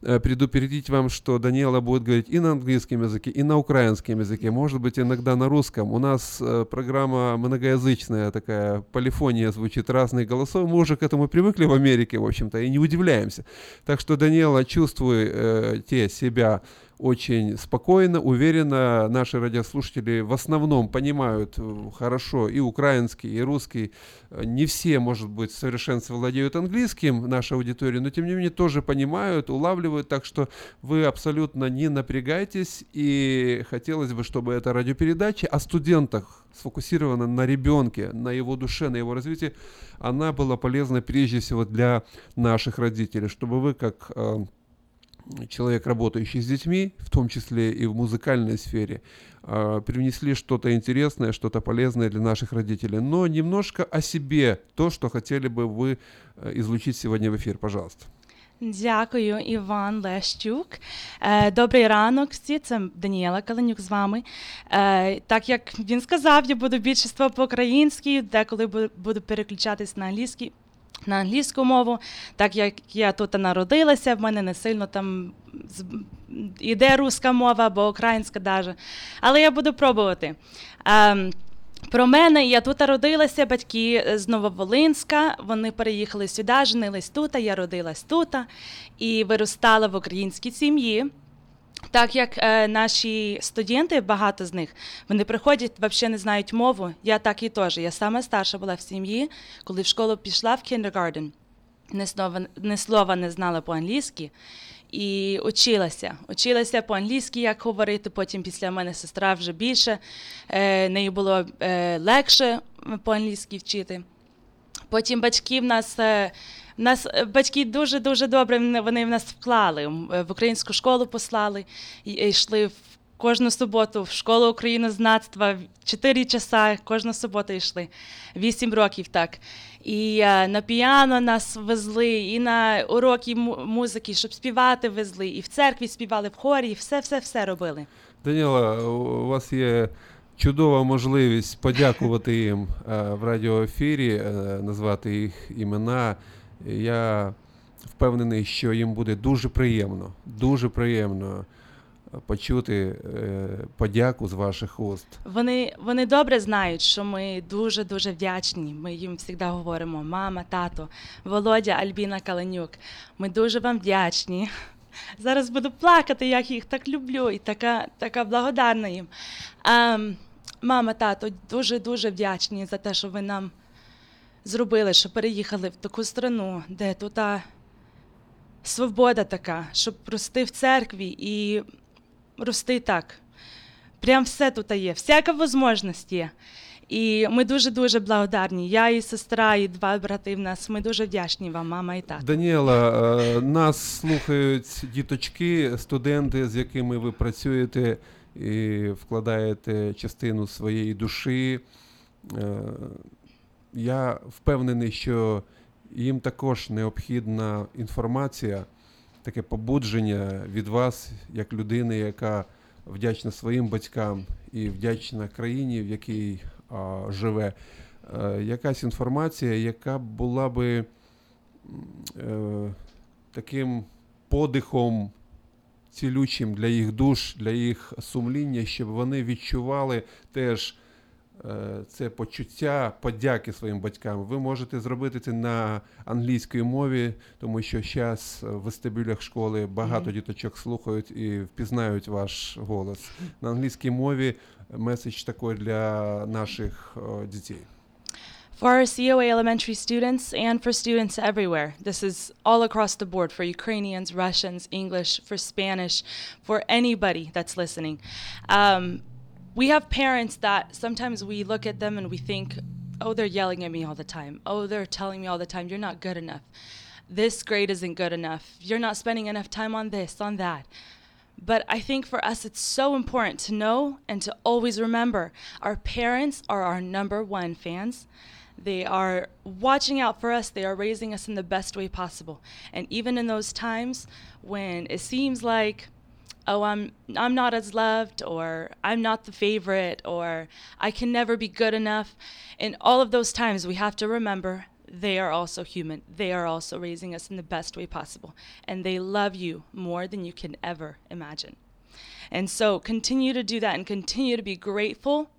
предупредить вам, что Даниэла будет говорить и на английском языке, и на украинском языке, может быть, иногда на русском. У нас э, программа многоязычная, такая полифония звучит, разные голосов. Мы уже к этому привыкли в Америке, в общем-то, и не удивляемся. Так что, Даниэла, чувствуй э, те себя очень спокойно, уверенно. Наши радиослушатели в основном понимают э, хорошо и украинский, и русский. Не все, может быть, в владеют английским, наша аудитория, но тем не менее тоже понимают, улавливают, так что вы абсолютно не напрягайтесь. И хотелось бы, чтобы эта радиопередача о студентах сфокусирована на ребенке, на его душе, на его развитии, она была полезна прежде всего для наших родителей, чтобы вы как э, человек, работающий с детьми, в том числе и в музыкальной сфере, а, привнесли что-то интересное, что-то полезное для наших родителей. Но немножко о себе, то, что хотели бы вы э, излучить сегодня в эфир, пожалуйста. Дякую, Іван Лещук. Добрий ранок всі. Це Даніела Каленюк з вами. Так як він сказав, я буду більшість по-українськи, деколи буду переключатись на англійський на англійську мову, так як я тут народилася, в мене не сильно там іде руська мова або українська даже. Але я буду пробувати. Ем, про мене я тут родилася, батьки з Нововолинська. Вони переїхали сюди, женились тут, я родилась тут і виростала в українській сім'ї. Так як е, наші студенти, багато з них, вони приходять, взагалі не знають мову. Я так і теж. Я саме старша була в сім'ї, коли в школу пішла в кіндергарден, ні слова, ні слова не знала по-англійськи. І училася. Училася по-англійськи, як говорити. Потім після мене сестра вже більше. Е, неї було е, легше по-англійськи вчити. Потім батьки в нас. Е, нас е, батьки дуже дуже добре вони в нас вклали е, в українську школу послали і йшли в кожну суботу в школу українознавства, чотири часа кожну суботу йшли, вісім років так. І а, е, на піано нас везли, і на уроки музики, щоб співати везли, і в церкві співали в хорі, і все, все, все робили. Даніла, у вас є. Чудова можливість подякувати їм в радіоефірі, назвати їх імена. Я впевнений, що їм буде дуже приємно, дуже приємно почути е, подяку з ваших уст. Вони вони добре знають, що ми дуже дуже вдячні. Ми їм завжди говоримо: мама, тато, Володя, Альбіна Каленюк. Ми дуже вам вдячні. Зараз буду плакати, як їх так люблю, і така така благодарна їм. А, Мама, тато, дуже дуже вдячні за те, що ви нам зробили, що переїхали в таку страну, де тут свобода така, щоб рости в церкві і рости так. Прям все тут є, всяка можливість є. І ми дуже дуже благодарні. Я і сестра, і два брати в нас. Ми дуже вдячні вам, мама і тато. Даніела, е, нас слухають діточки, студенти, з якими ви працюєте і вкладаєте частину своєї душі. Я впевнений, що їм також необхідна інформація, таке побудження від вас, як людини, яка вдячна своїм батькам і вдячна країні, в якій а, живе. Е, Якась інформація, яка була би е, таким подихом цілючим для їх душ, для їх сумління, щоб вони відчували теж це почуття подяки своїм батькам. Ви можете зробити це на англійській мові, тому що зараз в вестибюлях школи багато Мгм. діточок слухають і впізнають ваш голос. На англійській мові меседж такий для наших е, дітей. For our COA elementary students and for students everywhere, this is all across the board for Ukrainians, Russians, English, for Spanish, for anybody that's listening. Um, we have parents that sometimes we look at them and we think, oh, they're yelling at me all the time. Oh, they're telling me all the time, you're not good enough. This grade isn't good enough. You're not spending enough time on this, on that. But I think for us, it's so important to know and to always remember our parents are our number one fans. They are watching out for us. They are raising us in the best way possible. And even in those times when it seems like, oh, I'm I'm not as loved, or I'm not the favorite, or I can never be good enough. In all of those times, we have to remember they are also human. They are also raising us in the best way possible, and they love you more than you can ever imagine. And so continue to do that and continue to be grateful.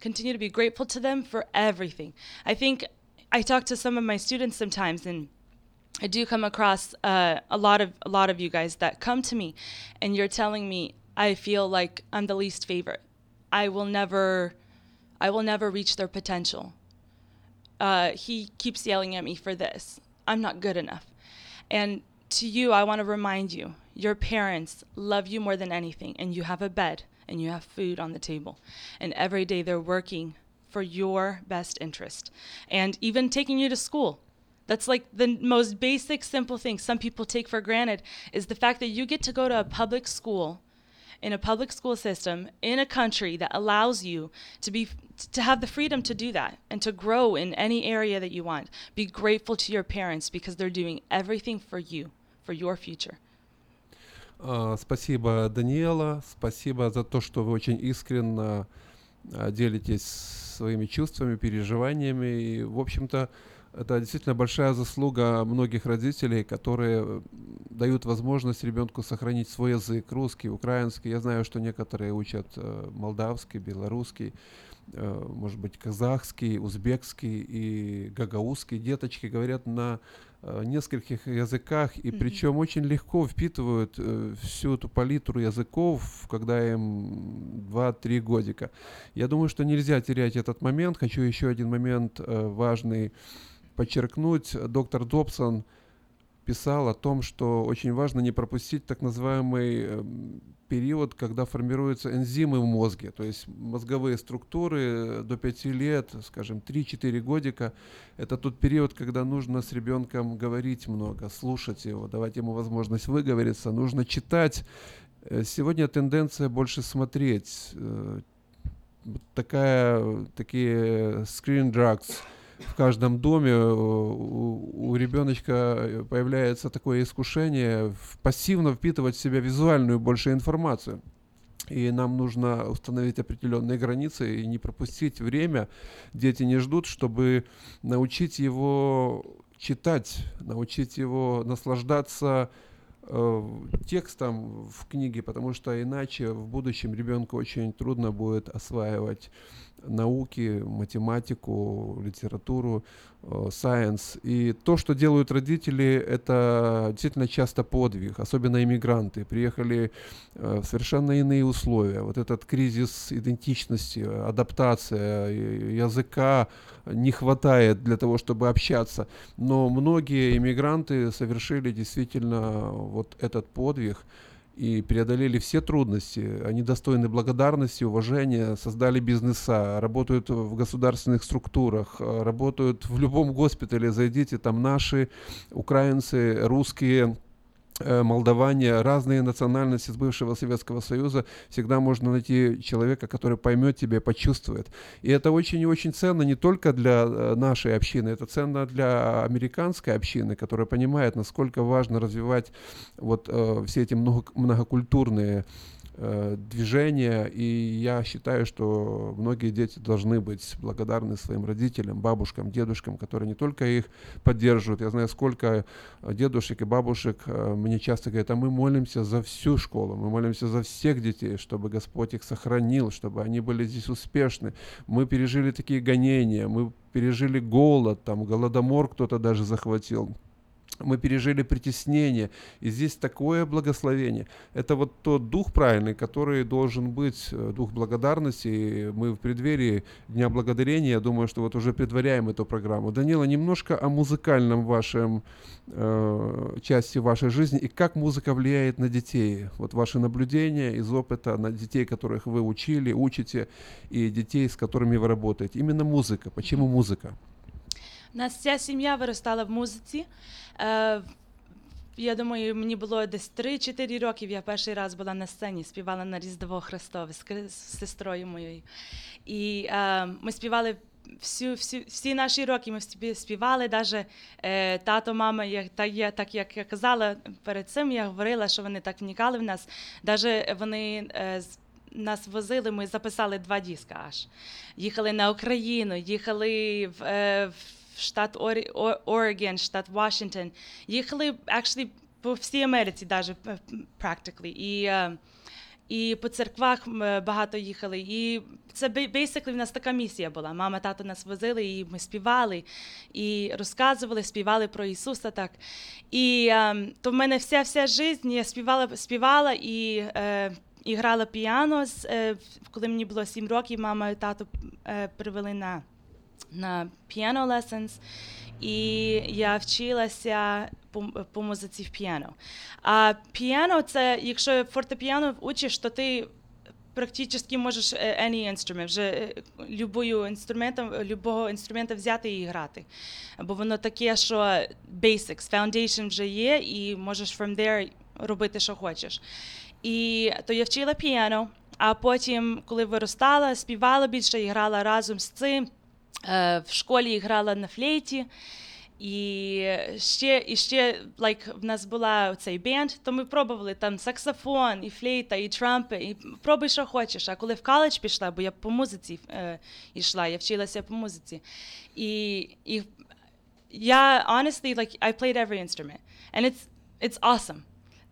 Continue to be grateful to them for everything. I think I talk to some of my students sometimes and I do come across uh, a lot of a lot of you guys that come to me and you're telling me I feel like I'm the least favorite. I will never I will never reach their potential. Uh, he keeps yelling at me for this. I'm not good enough. And to you, I want to remind you your parents love you more than anything, and you have a bed and you have food on the table. And every day they're working for your best interest and even taking you to school. That's like the most basic, simple thing some people take for granted is the fact that you get to go to a public school in a public school system in a country that allows you to be to have the freedom to do that and to grow in any area that you want. Be grateful to your parents because they're doing everything for you, for your future. А, Спасибо, Даниэла. Спасибо за то, что вы очень искренне а, делитесь своими чувствами, переживаниями. И, в общем-то, это действительно большая заслуга многих родителей, которые м, дают возможность ребенку сохранить свой язык, русский, украинский. Я знаю, что некоторые учат э, молдавский, белорусский, э, может быть, казахский, узбекский и гагаузский. Деточки говорят на э, нескольких языках, и Мгм. причем очень легко впитывают э, всю эту палитру языков, когда им 2-3 годика. Я думаю, что нельзя терять этот момент. Хочу еще один момент э, важный подчеркнуть. Доктор Добсон писал о том, что очень важно не пропустить так называемый эм, период, когда формируются энзимы в мозге, то есть мозговые структуры э, до 5 лет, скажем, 3-4 годика. Это тот период, когда нужно с ребенком говорить много, слушать его, давать ему возможность выговориться, нужно читать. Э, Сегодня тенденция больше смотреть. Э, Такая, такие screen drugs – в каждом доме э, у, у ребеночка появляется такое искушение пассивно впитывать в себя визуальную больше информацию. И нам нужно установить определенные границы и не пропустить время. Дети не ждут, чтобы научить его читать, научить его наслаждаться э, текстом в книге, потому что иначе в будущем ребенку очень трудно будет осваивать науки, математику, литературу, э, science. И то, что делают родители, это действительно часто подвиг, особенно иммигранты. Приехали э, в совершенно иные условия. Вот этот кризис идентичности, адаптация языка не хватает для того, чтобы общаться. Но многие иммигранты совершили действительно вот этот подвиг. И преодолели все трудности. Они достойны благодарности, уважения, создали бизнеса, работают в государственных структурах, э, работают в любом госпитале. Зайдите, там наши, украинцы, русские, молдаване, разные национальности с бывшего Советского Союза, всегда можно найти человека, который поймет тебя, почувствует. И это очень и очень ценно не только для э, нашей общины, это ценно для американской общины, которая понимает, насколько важно развивать вот э, все эти много, многокультурные Э, движения, и я считаю, что многие дети должны быть благодарны своим родителям, бабушкам, дедушкам, которые не только их поддерживают. Я знаю, сколько дедушек и бабушек э, мне часто говорят, а мы молимся за всю школу, мы молимся за всех детей, чтобы Господь их сохранил, чтобы они были здесь успешны. Мы пережили такие гонения, мы пережили голод, там голодомор кто-то даже захватил мы пережили притеснение, и здесь такое благословение. Это вот тот дух правильный, который должен быть, э, дух благодарности. И мы в преддверии Дня Благодарения, я думаю, что вот уже предваряем эту программу. Данила, немножко о музыкальном вашем, э, части вашей жизни, и как музыка влияет на детей. Вот ваши наблюдения из опыта на детей, которых вы учили, учите, и детей, с которыми вы работаете. Именно музыка. Почему музыка? Нас вся сім'я виростала в музиці. Е, я думаю, мені було десь 3-4 роки. Я перший раз була на сцені, співала на Різдво Христове з, сестрою моєю. І е, ми співали всю, всі, всі наші роки. Ми співали, навіть е, тато, мама, як, та, я, так як я казала перед цим, я говорила, що вони так вникали в нас. Навіть вони. Е, нас возили, ми записали два диска аж. Їхали на Україну, їхали в, е, в штат Орегон, штат Вашингтон. Їхали actually, по всій Америці, навіть practically. І, і по церквах багато їхали. І це basically в нас така місія була. Мама, тато нас возили, і ми співали, і розказували, співали про Ісуса. так. І то в мене вся вся життя я співала, співала і і грала піано. Коли мені було 7 років, мама і тато привели на на piano lessons, і я вчилася по, по музиці в піано. А піано це, якщо фортепіано учиш, то ти практично можеш any instrument, вже любою інструментом, любого інструмента взяти і грати. Бо воно таке, що basics, foundation вже є, і можеш from there робити, що хочеш. І то я вчила піано, а потім, коли виростала, співала більше і грала разом з цим. В школі грала на флейті. І ще і ще like, в нас була цей бенд, то ми пробували там саксофон, і флейта, і трампи, і пробуй, що хочеш. А коли в коледж пішла, бо я по музиці е, йшла, я вчилася по музиці. І, і я honestly, like, I played every instrument. And it's, it's awesome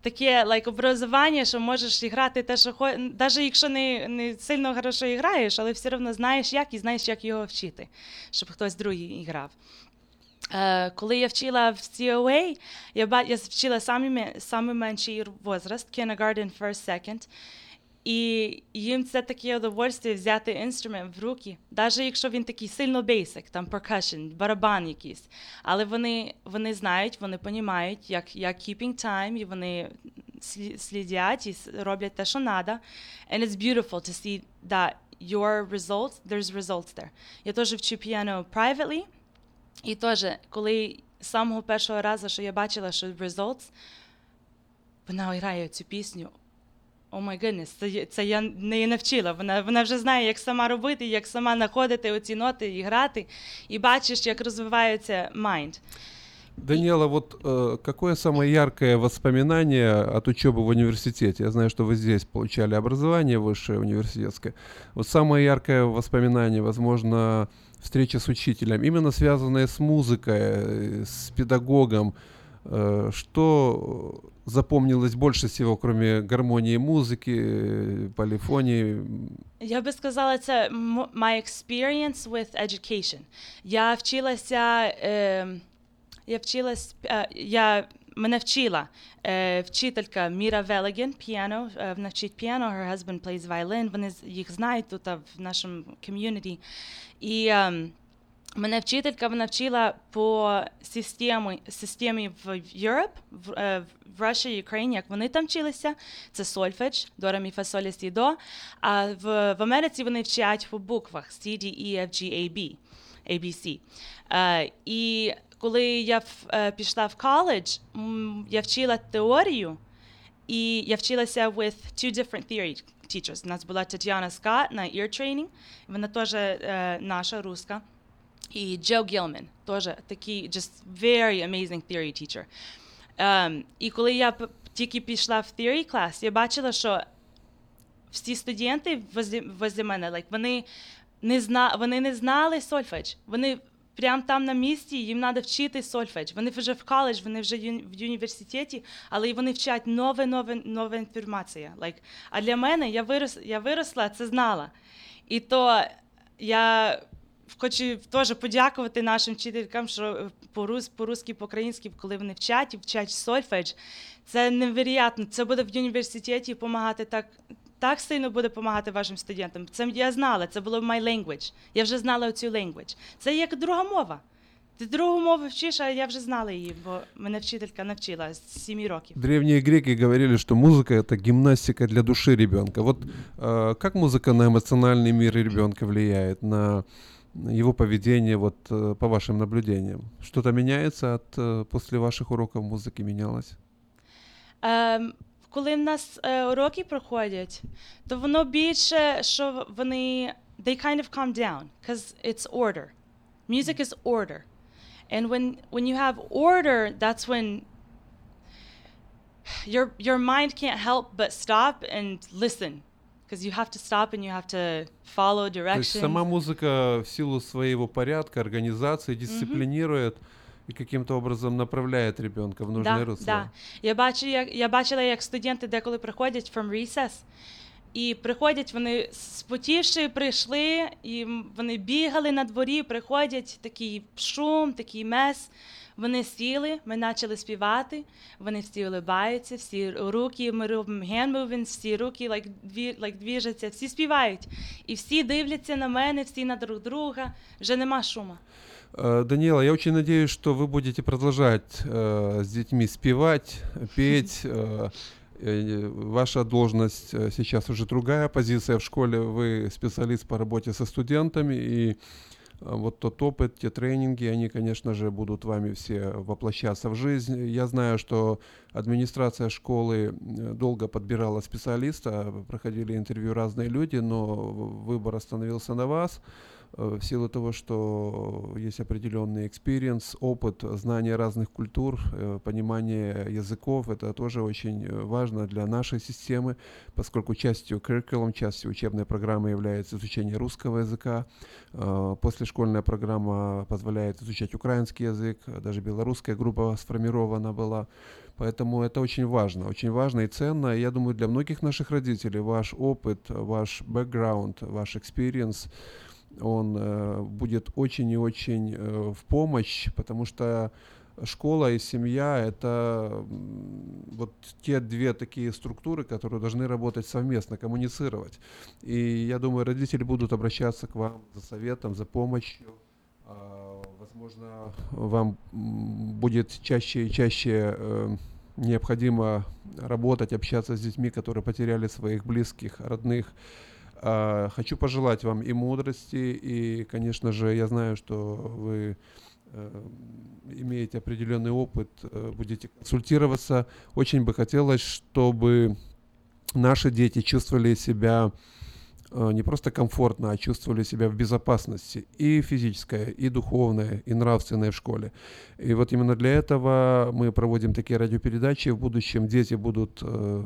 Таке like, образування, що можеш грати те, що хочеш, навіть якщо не не сильно хорошо граєш, але все одно знаєш, як і знаєш, як його вчити, щоб хтось другий грав. Uh, коли я вчила в COA, я я вчила самі, самі менший возраст, kindergarten, first, second. І їм це таке удовольствие взяти інструмент в руки, навіть якщо він такий сильно basic, там percussion, барабан якийсь. Але вони вони знають, вони розуміють, як як keeping time, і вони слідять і роблять те, що треба. And it's beautiful to see that your results, there's results there. Я теж вчу піано privately, і теж, коли з самого першого разу, що я бачила, що results, вона грає цю пісню. О май гуднес, це, це я не навчила. Вона вона вже знає, як сама робити, як сама знаходити оці ноти і грати, і бачиш, як розвивається майнд. Даниэла, вот э, какое самое яркое воспоминание от учебы в университете? Я знаю, что вы здесь получали образование высшее университетское. Вот самое яркое воспоминание, возможно, встреча с учителем, именно связанное с музыкой, э, с педагогом. Э, что запомнилось больше всего, кроме гармонии музыки, полифонии? Я би сказала, це my experience with education. Я вчилася, е, я вчилась, е, я мене вчила е, вчителька Міра Велеген, піано, е, вона піано, her husband plays violin, вони їх знають тут в нашому ком'юніті. І е, Мене вчителька вона вчила по системі, системі в Europe, в, е, в Russia, Ukraine, як вони там вчилися. Це сольфедж, до, ре, мі, до. А в, в Америці вони вчать по буквах C, D, E, F, G, A, B, A, B, C. Е, і коли я в, е, пішла в коледж, я вчила теорію, і я вчилася with two different theory teachers. У нас була Тетяна Скотт на ear training, вона теж наша, руска. І Джо Гілмен, теж такий just very amazing theory teacher. Um, і коли я тільки пішла в theory class, я бачила, що всі студенти возле, возле мене, like, вони, не зна, вони не знали сольфедж. Вони прямо там на місці, їм треба вчити сольфедж. Вони вже в коледж, вони вже в університеті, але вони вчать нове, нове, нове інформація. Like, а для мене я, вирос, я виросла, це знала. І то я хочу теж подякувати нашим вчителькам, що е, по-рус, по-русски, по-українськи, коли вони вчать і вчать сольфедж, це невероятно. Це буде в університеті допомагати так. Так сильно буде допомагати вашим студентам. Це я знала, це було my language. Я вже знала цю language. Це як друга мова. Ти другу мову вчиш, а я вже знала її, бо мене вчителька навчила з 7 років. Древние греки говорили, что музыка это гимнастика для души ребенка. Вот э, как музыка на эмоциональный мир ребенка влияет, на его поведение, вот э, по вашим наблюдениям? Что-то меняется от э, после ваших уроков музыки менялось? Ем, коли в нас е, уроки проходять, то воно більше, що вони they kind of calm down because it's order. Music is order. And when when you have order, that's when your your mind can't help but stop and listen. Because you have to stop and you have to follow То есть directions. сама музыка в силу своего порядка, организации дисциплинирует и каким-то образом направляет ребенка в нужное Да, русло. да. Я, бачу, як, я бачила, як студенти деколи приходять from recess, і приходять, вони спотівши прийшли, і м- вони бігали на дворі, приходять, такий шум, такий мес. Вони сіли, ми почали співати, вони всі улибаються, всі руки, ми робимо hand movements, всі руки like, дві, like, двіжаться, всі співають. І всі дивляться на мене, всі на друг друга, вже нема шуму. Э, Даниэла, я очень надеюсь, что вы будете продолжать э, с детьми спевать, петь. э, э, Ваша должность э, сейчас уже другая позиция в школе. Вы специалист по работе со студентами. И э, вот тот опыт, те тренинги, они, конечно же, будут вами все воплощаться в жизнь. Я знаю, что администрация школы э, долго подбирала специалиста, проходили интервью разные люди, но выбор остановился на вас э, в силу того, что есть определенный experience, опыт, знание разных культур, э, понимание языков. Это тоже очень э, важно для нашей системы, поскольку частью curriculum, частью учебной программы является изучение русского языка. Э, Послешкольная программа позволяет изучать украинский язык, э, даже белорусская группа сформирована была. Поэтому это очень важно, очень важно и ценно. И я думаю, для многих наших родителей ваш опыт, ваш бэкграунд, ваш experience, он э, будет очень и очень э, в помощь, потому что школа и семья – это вот те две такие структуры, которые должны работать совместно, коммуницировать. И я думаю, родители будут обращаться к вам за советом, за помощью. А, Возможно, вам будет чаще и чаще э, необходимо работать, общаться с детьми, которые потеряли своих близких, родных. А, Хочу пожелать вам и мудрости, и, конечно же, я знаю, что вы э, имеете определенный опыт, э, будете консультироваться. Очень бы хотелось, чтобы наши дети чувствовали себя не просто комфортно, а чувствовали себя в безопасности и физическое, и духовное, и нравственное в школе. И вот именно для этого мы проводим такие радиопередачи. В будущем дети будут э,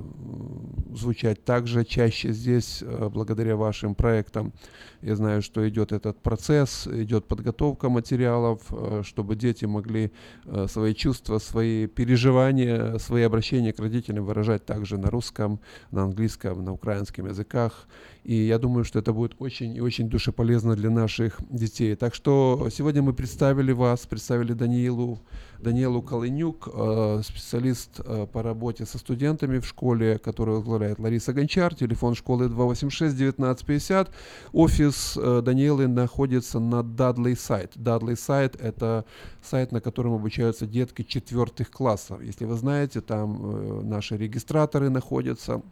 звучать также чаще здесь, э, благодаря вашим проектам. Я знаю, что идет этот процесс, идет подготовка материалов, э, чтобы дети могли э, свои чувства, свои переживания, свои обращения к родителям выражать также на русском, на английском, на украинском языках. И я думаю, что это будет очень и очень душеполезно для наших детей. Так что сегодня мы представили вас, представили Даниилу, Даниэлу Колынюк, э, специалист э, по работе со студентами в школе, который возглавляет Лариса Гончар, телефон школы 286-1950. Офис э, Даниэлы находится на Dudley сайт. Dudley сайт — это сайт, на котором обучаются детки четвертых классов. Если вы знаете, там наши регистраторы находятся,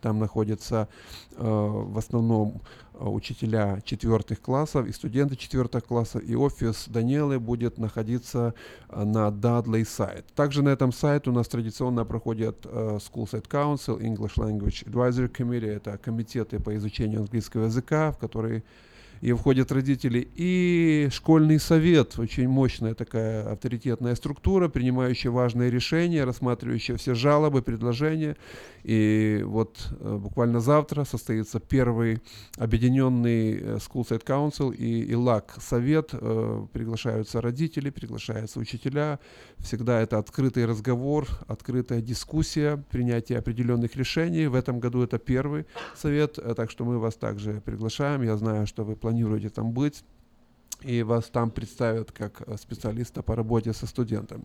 там находятся э, в основном э, учителя четвертых классов и студенты четвертых классов, и офис Даниэлы будет находиться э, на Dudley сайт. Также на этом сайте у нас традиционно проходят э, School Site Council, English Language Advisory Committee, это комитеты по изучению английского языка, в которые и входят родители, и школьный совет, очень мощная такая авторитетная структура, принимающая важные решения, рассматривающая все жалобы, предложения. И вот э, буквально завтра состоится первый объединенный э, School Site Council и, и ЛАК совет. Э, приглашаются родители, приглашаются учителя. Всегда это открытый разговор, открытая дискуссия, принятие определенных решений. В этом году это первый совет, так что мы вас также приглашаем. Я знаю, что вы планируете там быть и вас там представят как э, специалиста по работе со студентами.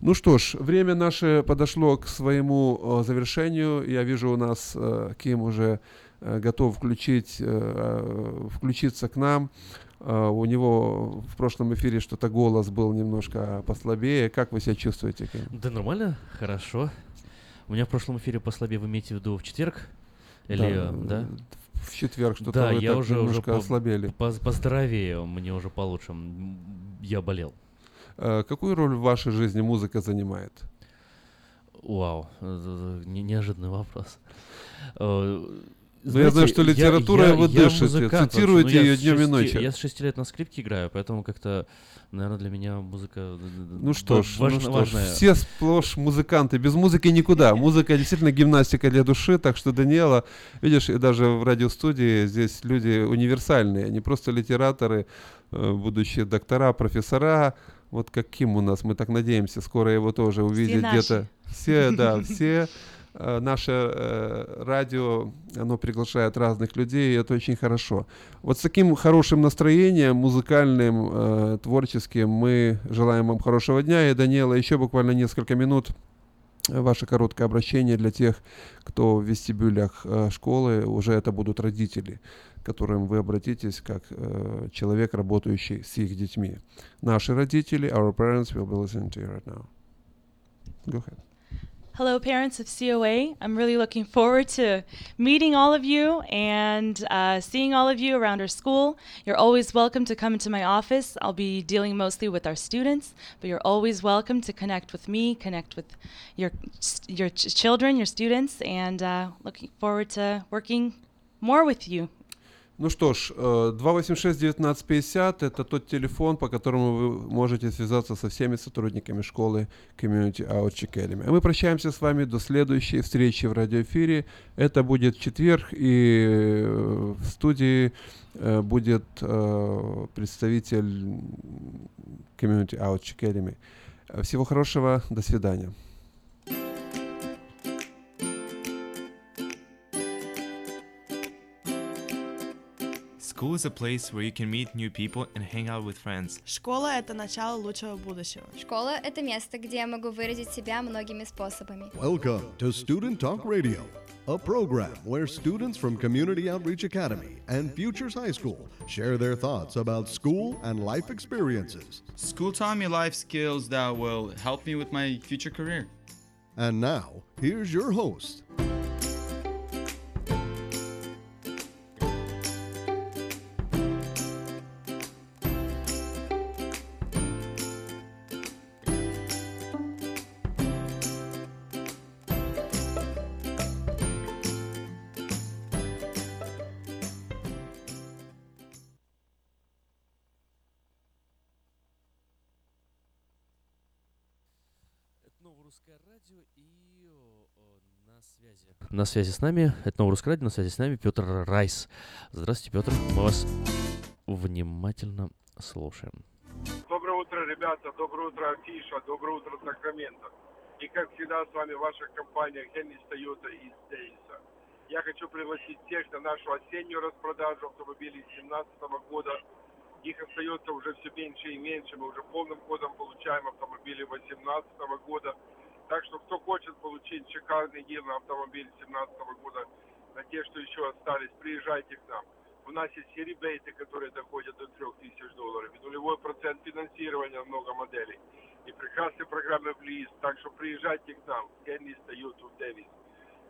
Ну что ж, время наше подошло к своему э, завершению. Я вижу у нас э, Ким уже готов включить, включиться к нам. У него в прошлом эфире что-то голос был немножко послабее. Как вы себя чувствуете, Ким? Да нормально, хорошо. У меня в прошлом эфире послабее, вы имеете в виду в четверг? Или, да? да? В четверг что-то да, вы я так уже, немножко уже ослабели. По поздоровее, мне уже получше. Я болел. А, какую роль в вашей жизни музыка занимает? Вау, не неожиданный вопрос. Знаете, ну, я знаю, что литература я, вы я, дышите, я цитируете ну, ее днем и ночью. Я с шести лет на скрипке играю, поэтому как-то, наверное, для меня музыка Ну что ж, важна, ну что важная. ж, все сплошь музыканты, без музыки никуда. Музыка действительно гимнастика для души, так что, Даниэла, видишь, и даже в радиостудии здесь люди универсальные, не просто литераторы, э, будущие доктора, профессора, вот каким у нас, мы так надеемся, скоро его тоже увидеть где-то. Все, да, все Э, наше э, радио, оно приглашает разных людей, и это очень хорошо. Вот с таким хорошим настроением, музыкальным, э, творческим, мы желаем вам хорошего дня. И, Даниэла, еще буквально несколько минут ваше короткое обращение для тех, кто в вестибюлях э, школы, уже это будут родители, к которым вы обратитесь как э, человек, работающий с их детьми. Наши родители, our parents will be listening to you right now. Go ahead. Hello, parents of COA. I'm really looking forward to meeting all of you and uh, seeing all of you around our school. You're always welcome to come into my office. I'll be dealing mostly with our students, but you're always welcome to connect with me, connect with your your ch- children, your students, and uh, looking forward to working more with you Ну что ж, 286-1950 – это тот телефон, по которому вы можете связаться со всеми сотрудниками школы Community Outreach Academy. А мы прощаемся с вами до следующей встречи в радиоэфире. Это будет четверг, и э, в студии э, будет э, представитель Community Outreach Academy. Всего хорошего, до свидания. School is a place where you can meet new people and hang out with friends. Школа – это начало лучшего будущего. Школа – это место, где я могу выразить себя многими способами. Welcome to Student Talk Radio, a program where students from Community Outreach Academy and Futures High School share their thoughts about school and life experiences. School taught me life skills that will help me with my future career. And now, here's your host, На связи с нами, это Новое Русское радио, на связи с нами Петр Райс. Здравствуйте, Петр, мы вас внимательно слушаем. Доброе утро, ребята, доброе утро, Афиша, доброе утро, Сакраменто. И как всегда с вами ваша компания Хеннис Тойота из Дейса. Я хочу пригласить всех на нашу осеннюю распродажу автомобилей 2017 года их остается уже все меньше и меньше. Мы уже полным ходом получаем автомобили 2018 года. Так что кто хочет получить шикарный на автомобиль 2017 года, на те, что еще остались, приезжайте к нам. У нас есть все ребейты, которые доходят до 3000 долларов, и нулевой процент финансирования много моделей, и прекрасные программы в лист. Так что приезжайте к нам, Кенни YouTube Дэвис.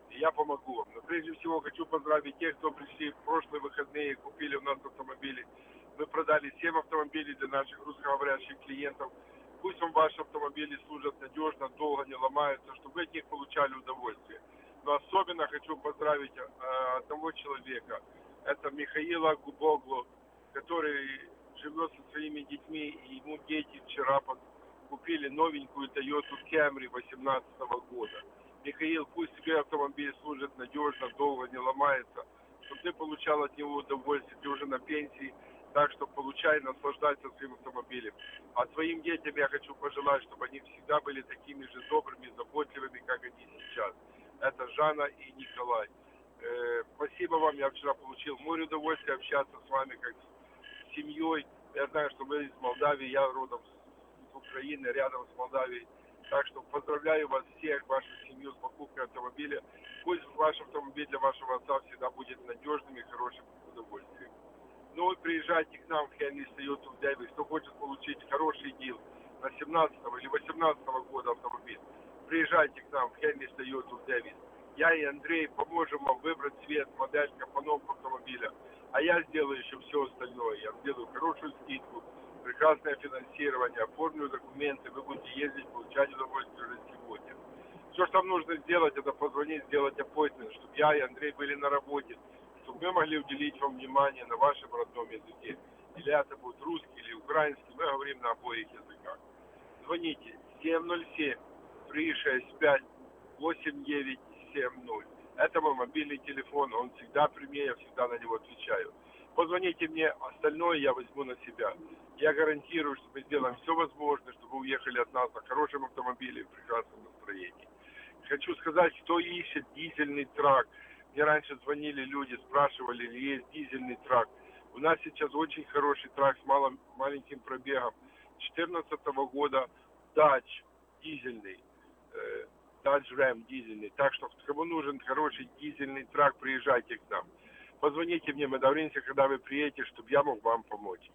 И я помогу вам. Но прежде всего хочу поздравить тех, кто пришли в прошлые выходные и купили у нас автомобили. Мы продали 7 автомобилей для наших русскоговорящих клиентов. Пусть вам ваши автомобили служат надежно, долго не ломаются, чтобы вы от них получали удовольствие. Но особенно хочу поздравить э, одного человека. Это Михаила Губоглу, который живет со своими детьми, и ему дети вчера купили новенькую Toyota Camry 2018 года. Михаил, пусть тебе автомобиль служит надежно, долго, не ломается, чтобы ты получал от него удовольствие, ты уже на пенсии, так что получай, наслаждайся своим автомобилем. А своим детям я хочу пожелать, чтобы они всегда были такими же добрыми, заботливыми, как они сейчас. Это Жанна и Николай. Э, спасибо вам, я вчера получил море удовольствия общаться с вами, как с семьей. Я знаю, что вы из Молдавии, я родом с Украины, рядом с Молдавией. Так что поздравляю вас всех, вашу семью с покупкой автомобиля. Пусть ваш автомобиль для вашего отца всегда будет надежным и хорошим удовольствием. Ну приезжайте к нам в Toyota в Дэвис, кто хочет получить хороший дил на 17 или 18 года автомобиль. Приезжайте к нам в Toyota в Дэвис. Я и Андрей поможем вам выбрать цвет, модель, компоновку автомобиля. А я сделаю еще все остальное. Я сделаю хорошую скидку, прекрасное финансирование, оформлю документы, вы будете ездить, получать удовольствие уже сегодня. Все, что вам нужно сделать, это позвонить, сделать appointment, чтобы я и Андрей были на работе, чтобы мы могли уделить вам внимание на вашем родном языке. Или это будет русский, или украинский, мы говорим на обоих языках. Звоните 707 365 8970. Это мой мобильный телефон, он всегда при мне, я всегда на него отвечаю. Позвоните мне, остальное я возьму на себя. Я гарантирую, что мы сделаем все возможное, чтобы вы уехали от нас на хорошем автомобиле и в прекрасном настроении. Хочу сказать, кто ищет дизельный трак. Мне раньше звонили люди, спрашивали, ли есть дизельный трак. У нас сейчас очень хороший трак с малым, маленьким пробегом. 2014 года Dodge дизельный. Э, Dodge Ram дизельный. Так что, кому нужен хороший дизельный трак, приезжайте к нам. Позвоните мне, мы договоримся, когда вы приедете, чтобы я мог вам помочь.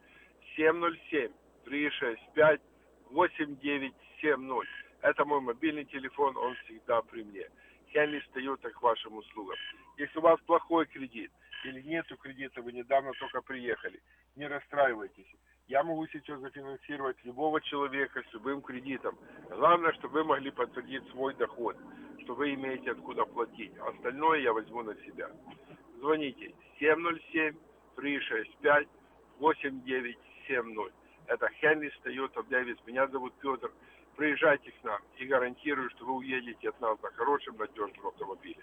707-365-8970. Это мой мобильный телефон, он всегда при мне. Хенли Toyota к вашим услугам. Если у вас плохой кредит или нету кредита, вы недавно только приехали, не расстраивайтесь. Я могу сейчас зафинансировать любого человека с любым кредитом. Главное, чтобы вы могли подтвердить свой доход, что вы имеете откуда платить. Остальное я возьму на себя. Звоните 707-365-8970. Это Хенли Toyota Дэвис. Меня зовут Петр. Приезжайте к нам и гарантирую, что вы уедете от нас на хорошем, надежном автомобиле.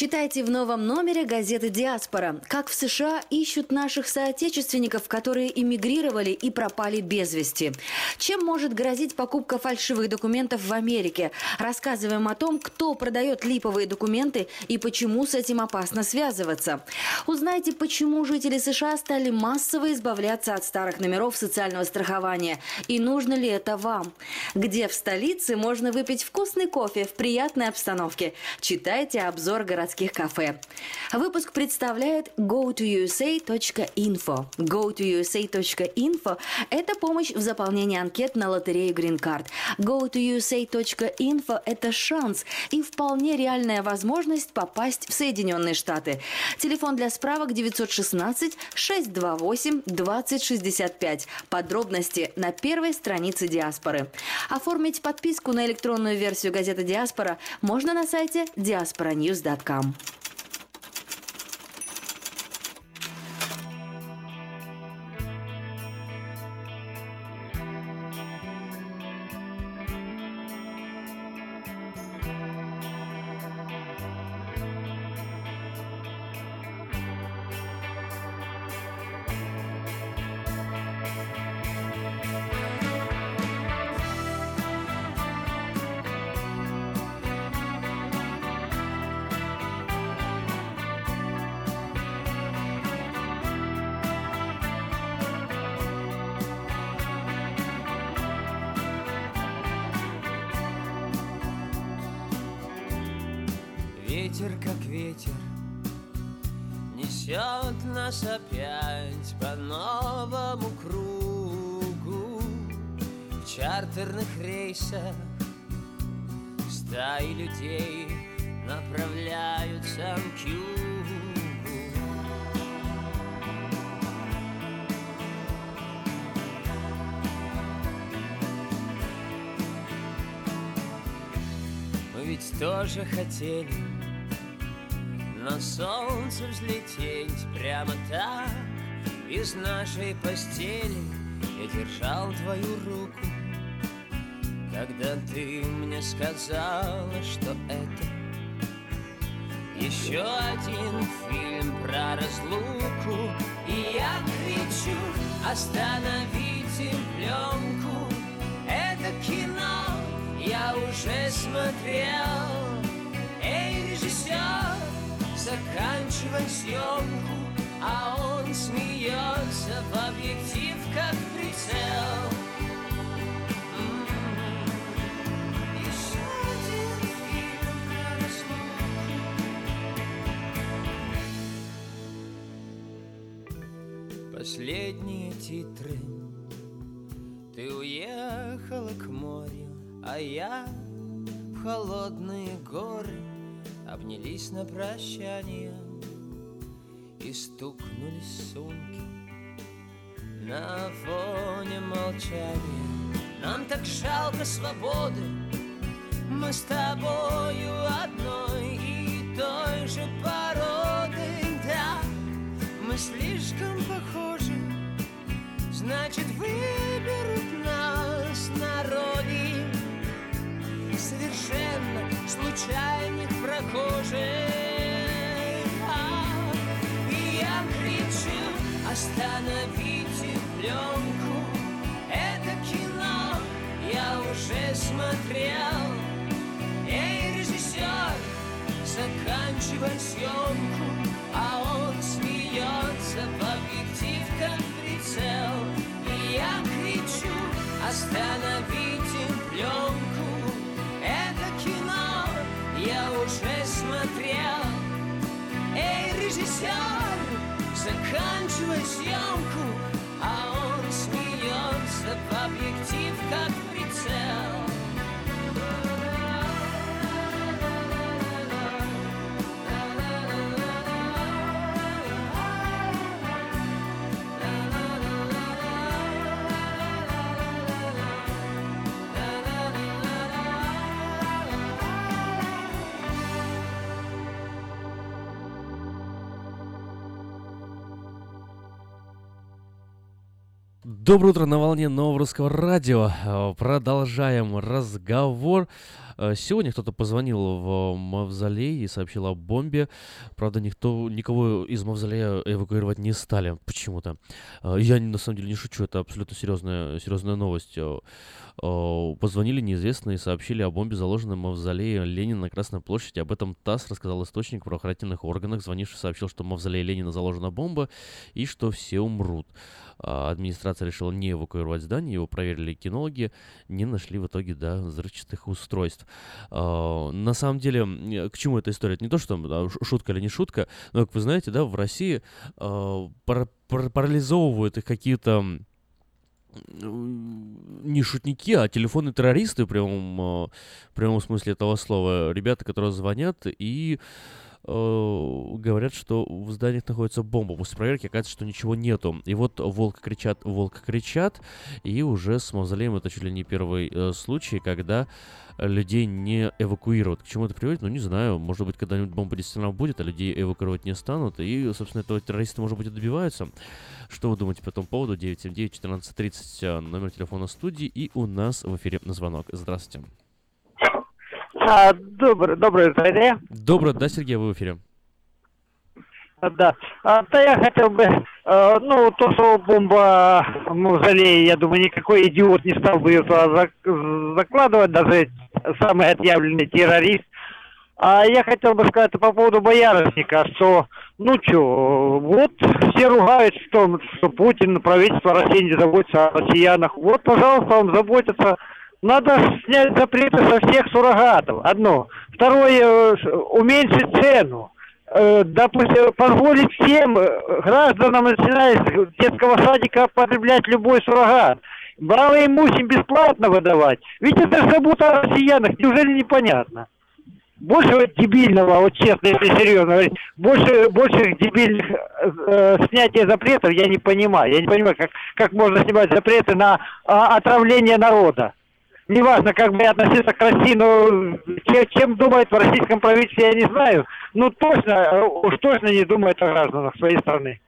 Читайте в новом номере газеты «Диаспора». Как в США ищут наших соотечественников, которые эмигрировали и пропали без вести. Чем может грозить покупка фальшивых документов в Америке? Рассказываем о том, кто продает липовые документы и почему с этим опасно связываться. Узнайте, почему жители США стали массово избавляться от старых номеров социального страхования. И нужно ли это вам? Где в столице можно выпить вкусный кофе в приятной обстановке? Читайте обзор городских кафе. Выпуск представляет go2usa.info. go2usa.info – это помощь в заполнении анкет на лотерею Green Card. go2usa.info – это шанс и вполне реальная возможность попасть в Соединенные Штаты. Телефон для справок 916 628 2065. Подробности на первой странице Диаспоры. Оформить подписку на электронную версию газеты Диаспора можно на сайте diasporanews.com. Ветер, чартерных рейсах. Стаи людей направляются к югу. Мы ведь тоже хотели на солнце взлететь прямо так Из нашей постели. Я держал твою руку Когда ты мне сказала, что это Еще один фильм про разлуку И я кричу, остановите пленку Это кино я уже смотрел Эй, режиссер, заканчивай съемку, а он смеется в объектив, как прицел. Последние титры. Ты уехала к морю, а я в холодные горы. Обнялись на прощание И стукнулись сумки На фоне молчания. Нам так жалко свободы Мы с тобою одной И той же породы, да Мы слишком похожи, значит выберут нас народы. Совершенно случайных прохожих. А, И я кричу, остановите пленку Это кино я уже смотрел. Эй, режиссер, заканчивай съемку. А он смеется в объектив, как прицел И я кричу, остановите пленку Это кино я уже смотрел. Эй, режиссер, заканчивай съемку А он смеется в объектив, как прицел Доброе утро на волне нового русского радио. Э, Продолжаем разговор. Э, Сегодня кто-то позвонил в Мавзолей и сообщил о бомбе. Правда, никто, никого из Мавзолея эвакуировать не стали почему-то. Э, Я на самом деле не шучу, это абсолютно серьезная, серьезная новость. Позвонили неизвестные и сообщили о бомбе, заложенной в Мавзолее Ленина на Красной площади. Об этом ТАСС рассказал источник в правоохранительных органах. Звонивший сообщил, что в Мавзолее Ленина заложена бомба и что все умрут. А, Администрация решила не эвакуировать здание, его проверили кинологи, не нашли в итоге, да, взрывчатых устройств. А, На самом деле, к чему эта история? Это не то, что шутка или не шутка, но, как вы знаете, да, в России а, пара- пар- парализовывают их какие-то не шутники, а телефонные террористы в прямом, прямом смысле этого слова. Ребята, которые звонят и говорят, что в зданиях находится бомба. После проверки оказывается, что ничего нету. И вот волк кричат, волк кричат, и уже с мавзолеем это чуть ли не первый э, случай, когда людей не эвакуируют. К чему это приводит? Ну, не знаю. Может быть, когда-нибудь бомба действительно будет, а людей эвакуировать не станут. И, собственно, этого террористы, может быть, и добиваются. Что вы думаете по этому поводу? 979-1430, э, номер телефона студии. И у нас в эфире звонок. Здравствуйте. А, доброе, доброе утро. Доброе, да, Сергей, вы в эфире. А, Да. А, то я хотел бы, э, ну, то, что бомба в мавзолее, я думаю, никакой идиот не стал бы ее туда зак- закладывать, даже самый отъявленный террорист. А я хотел бы сказать по поводу боярышника, что, ну что, вот все ругают, что, что Путин, правительство России не заботится о россиянах. Вот, пожалуйста, он заботится. Надо снять запреты со всех суррогатов. Одно. Второе, э, уменьшить цену. Э, допустим, позволить всем э, гражданам, начиная с детского садика, потреблять любой суррогат. Малоимущим бесплатно выдавать. Ведь это же забота о россиянах, неужели непонятно? Больше дебильного, вот честно, если серьезно говорить, больше, больше дебильных э, э, снятия запретов я не понимаю. Я не понимаю, как, как можно снимать запреты на а, отравление народа. Неважно, как бы я относился к России, но чем, чем думает в российском правительстве, я не знаю. Ну, точно, э, уж точно не думает о гражданах своей страны.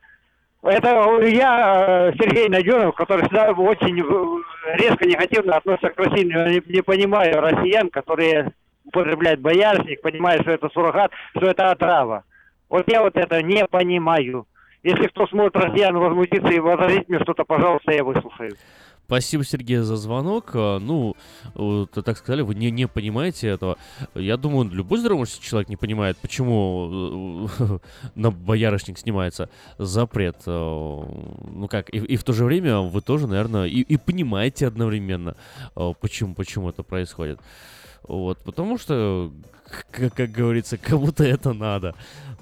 Это я, э, Сергей Найденов, который всегда очень э, резко негативно относится к России. Не, не понимаю россиян, которые употребляют боярышник, понимают, что это суррогат, что это отрава. Вот я вот это не понимаю. Если кто сможет россиян возмутиться и возразить мне что-то, пожалуйста, я выслушаю. Спасибо, Сергей, за звонок. А, Ну, так сказали, вы не, не понимаете этого. Я думаю, любой здоровый человек не понимает, почему э, на боярышник снимается запрет. Э, Ну как, и, и в то же время вы тоже, наверное, и, и понимаете одновременно, э, почему, почему это происходит. Вот, потому что, как, как говорится, кому-то это надо.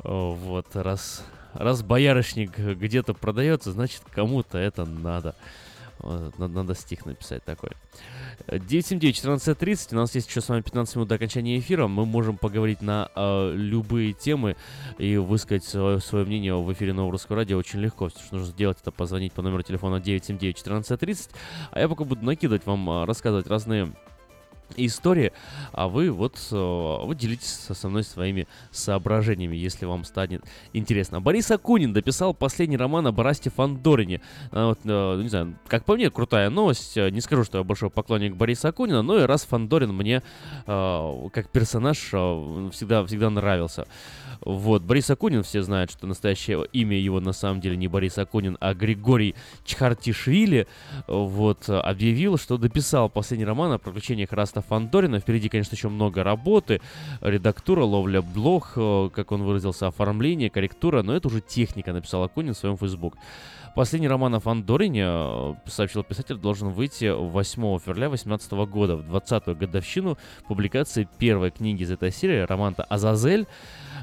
Вот, раз, раз боярышник где-то продается, значит, кому-то это надо. Надо, надо стих написать такой. 979-1430. У нас есть еще с вами 15 минут до окончания эфира. Мы можем поговорить на э, любые темы и высказать свое, свое мнение в эфире Нового Русского Радио очень легко. Все, что нужно сделать, это позвонить по номеру телефона 979-1430. А я пока буду накидывать вам, э, рассказывать разные истории, а вы вот э, вы делитесь со мной своими соображениями, если вам станет интересно. Борис Акунин дописал последний роман о Барасте Фандорине. Вот, э, не знаю, как по мне, крутая новость. Не скажу, что я большой поклонник Бориса Акунина, но и раз Фандорин мне э, как персонаж всегда, всегда нравился. Вот, Борис Акунин, все знают, что настоящее имя его на самом деле не Борис Акунин, а Григорий Чхартишвили. Вот, объявил, что дописал последний роман о приключениях Эраста Фандорина. Впереди, конечно, еще много работы. Редактура, ловля блох, э, как он выразился, оформление, корректура. Но это уже техника, написал Акунин в своем Facebook. Последний роман о Фандорине, э, сообщил писатель, должен выйти 8 февраля 2018 года, в 20-ю годовщину публикации первой книги из этой серии, романа «Азазель».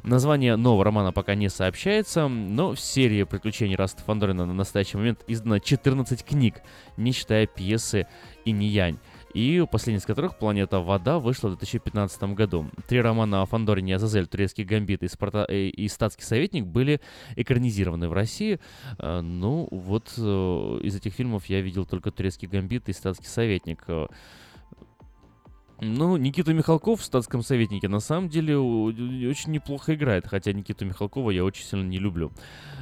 Название нового романа пока не сообщается, но в серии приключений Эраста Фандорина на настоящий момент издано 14 книг, не считая пьесы «Инь-Янь» и последний из которых «Планета Вода» вышла в 2015 году. Три романа о Фандорине Азазель, «Турецкий гамбит» и, Спарта... Э, и «Статский советник» были экранизированы в России. Э, ну, вот э, из этих фильмов я видел только «Турецкий гамбит» и «Статский советник». Ну, Никита Михалков в статском советнике на самом деле очень неплохо играет, хотя Никиту Михалкова я очень сильно не люблю.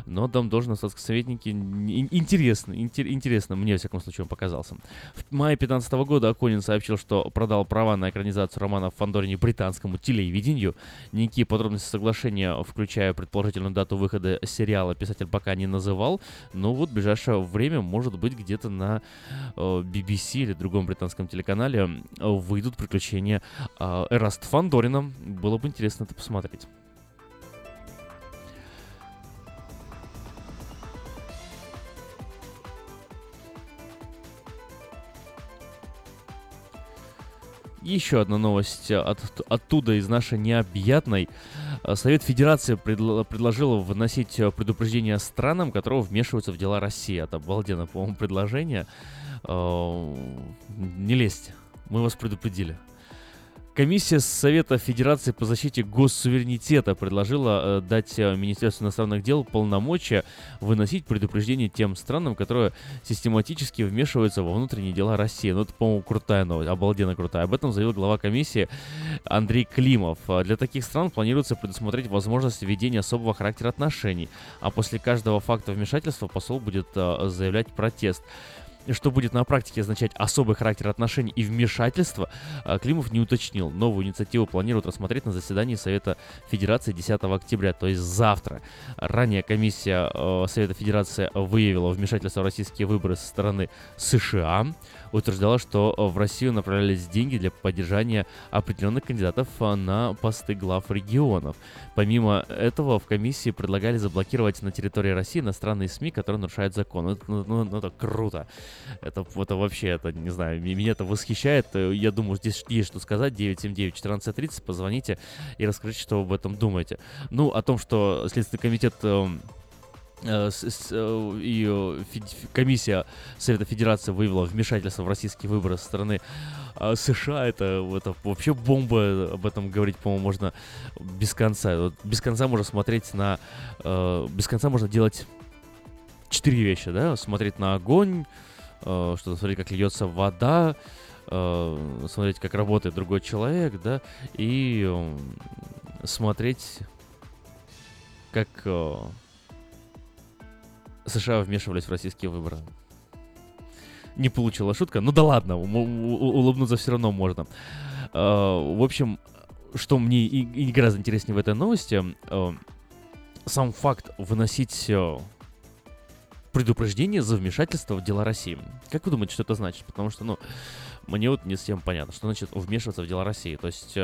Но там должен на статском советнике интересно, интересно, мне, во всяком случае, он показался. В мае 2015 года Аконин сообщил, что продал права на экранизацию романа в Фандорине британскому телевидению. Никакие подробности соглашения, включая предположительную дату выхода сериала, писатель пока не называл, но вот в ближайшее время, может быть, где-то на э, BBC или другом британском телеканале э, выйдут приключения э, Эраст Фандорина. Было бы интересно это посмотреть. Еще одна новость от, оттуда, из нашей необъятной. Совет Федерации предло, предложил вносить предупреждение странам, которые вмешиваются в дела России. Это обалденно, по-моему, предложение. Не лезьте, мы вас предупредили. Комиссия Совета Федерации по защите госсуверенитета предложила э, дать э, Министерству иностранных дел полномочия выносить предупреждения тем странам, которые систематически вмешиваются во внутренние дела России. Ну, это, по-моему, крутая новость, обалденно крутая. Об этом заявил глава комиссии Андрей Климов. Для таких стран планируется предусмотреть возможность введения особого характера отношений, а после каждого факта вмешательства посол будет э, заявлять протест что будет на практике означать особый характер отношений и вмешательства, Климов не уточнил. Новую инициативу планируют рассмотреть на заседании Совета Федерации 10 октября, то есть завтра. Ранее комиссия э, Совета Федерации выявила вмешательство в российские выборы со стороны США утверждала, что э, в Россию направлялись деньги для поддержания определенных кандидатов э, на посты глав регионов. Помимо этого, в комиссии предлагали заблокировать на территории России иностранные СМИ, которые нарушают закон. Ну, ну, ну, ну это круто. Это, это вообще, это, не знаю, меня это восхищает. Э, я думаю, здесь есть что сказать. 979-1430, позвоните и расскажите, что вы об этом думаете. Ну, о том, что Следственный комитет Э, э, э, комиссия Совета Федерации выявила вмешательство в российские выборы со стороны США. Это, это вообще бомба. Об этом говорить, по-моему, можно без конца. Вот без конца можно смотреть на... Без конца можно делать четыре вещи, да? Смотреть на огонь, что-то смотреть, как льется вода, смотреть, как работает другой человек, да, и смотреть, как США вмешивались в российские выборы. Не получила шутка. Ну да ладно, улыбнуться все равно можно. А, в общем, что мне и, и гораздо интереснее в этой новости, а, сам факт выносить а, предупреждение за вмешательство в дела России. Как вы думаете, что это значит? Потому что, ну, мне вот не совсем понятно, что значит вмешиваться в дела России. То есть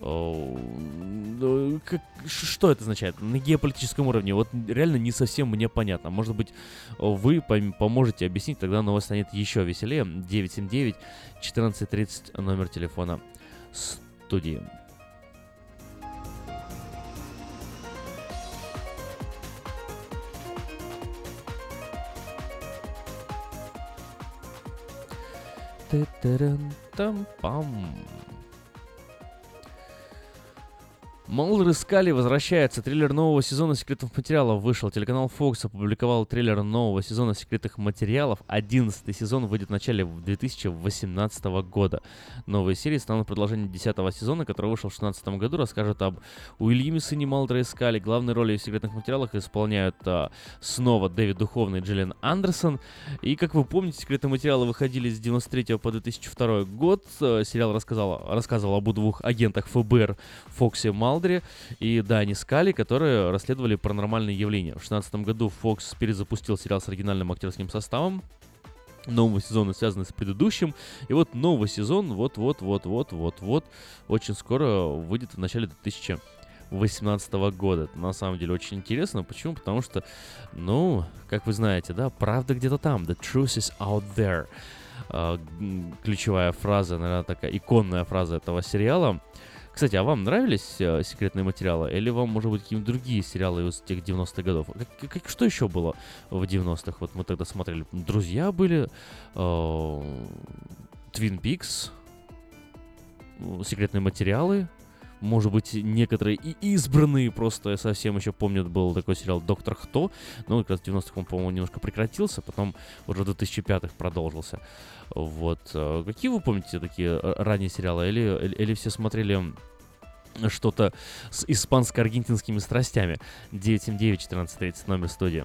как, что это означает на геополитическом уровне? Вот реально не совсем мне понятно. Может быть, вы поможете объяснить, тогда новость станет еще веселее. 979 1430 номер телефона студии. Там-пам. Молдер и Скалли возвращается. Трейлер нового сезона секретных материалов вышел. Телеканал Fox опубликовал трейлер нового сезона секретных материалов. Одиннадцатый сезон выйдет в начале 2018 года. Новые серии станут продолжением десятого сезона, который вышел в 2016 году. Расскажет об Уильяме, сыне Молдера и Скалли. Главные роли в секретных материалах исполняют а, снова Дэвид Духовны и Джиллиан Андерсон. И, как вы помните, секретные материалы выходили с 93 по 2002 год. А, сериал рассказал, рассказывал об двух агентах ФБР Фоксе Малдере и Дани Скали, которые расследовали паранормальные явления. В 2016 году Fox перезапустил сериал с оригинальным актерским составом. Новый сезон связаны с предыдущим. И вот новый сезон вот-вот-вот-вот-вот-вот очень скоро выйдет в начале 2018 года. Это на самом деле очень интересно. Почему? Потому что, ну, как вы знаете, да, правда где-то там. The truth is out there. А, ключевая фраза, наверное, такая иконная фраза этого сериала. Кстати, а вам нравились э, секретные материалы? Или вам, может быть, какие-нибудь другие сериалы из тех 90-х годов? Как, как, что еще было в 90-х? Вот мы тогда смотрели. Друзья были, э, Пикс, секретные материалы, может быть, некоторые и избранные просто, совсем еще помню, был такой сериал «Доктор Кто», но как раз в 90-х он, по-моему, немножко прекратился, потом уже в 2005-х продолжился. Вот. Э, какие вы помните такие э, ранние сериалы? Или, или все смотрели что-то с испанско-аргентинскими страстями? 979-1430, номер студии.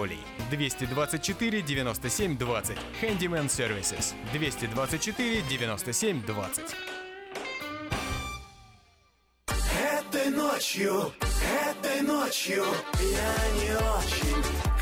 224 97 20. Handyman Services. 224 97 20. Этой ночью, этой ночью я не очень.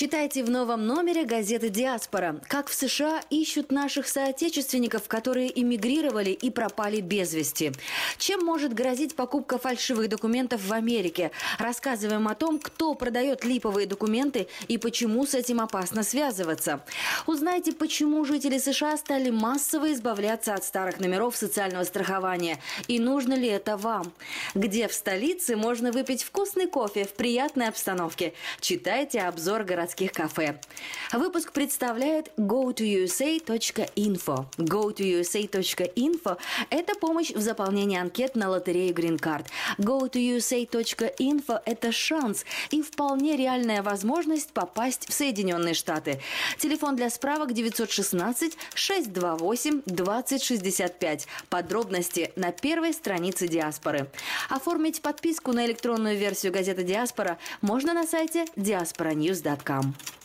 Читайте в новом номере газеты «Диаспора». Как в США ищут наших соотечественников, которые эмигрировали и пропали без вести. Чем может грозить покупка фальшивых документов в Америке? Рассказываем о том, кто продает липовые документы и почему с этим опасно связываться. Узнайте, почему жители США стали массово избавляться от старых номеров социального страхования. И нужно ли это вам? Где в столице можно выпить вкусный кофе в приятной обстановке? Читайте обзор городских кафе. Выпуск представляет go2usa.info. go2usa.info – это помощь в заполнении анкет на лотерею Green Card. go2usa.info – это шанс и вполне реальная возможность попасть в Соединенные Штаты. Телефон для справок 916 628 2065. Подробности на первой странице Диаспоры. Оформить подписку на электронную версию газеты Диаспора можно на сайте diasporanews.com. Нет-нет,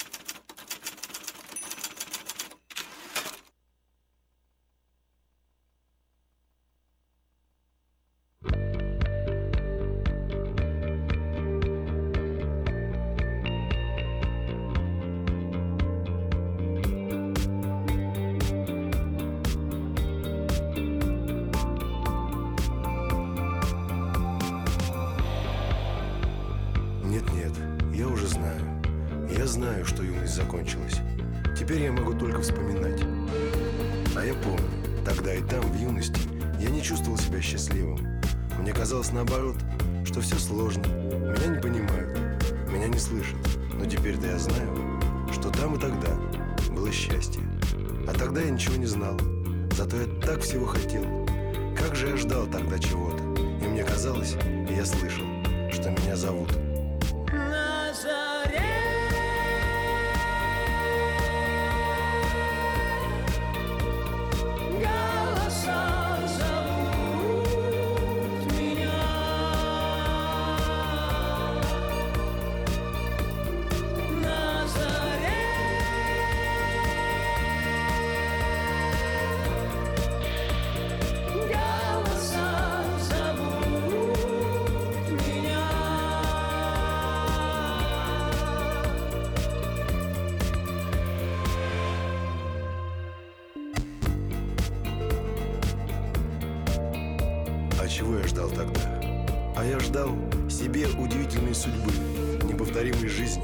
неповторимой жизни.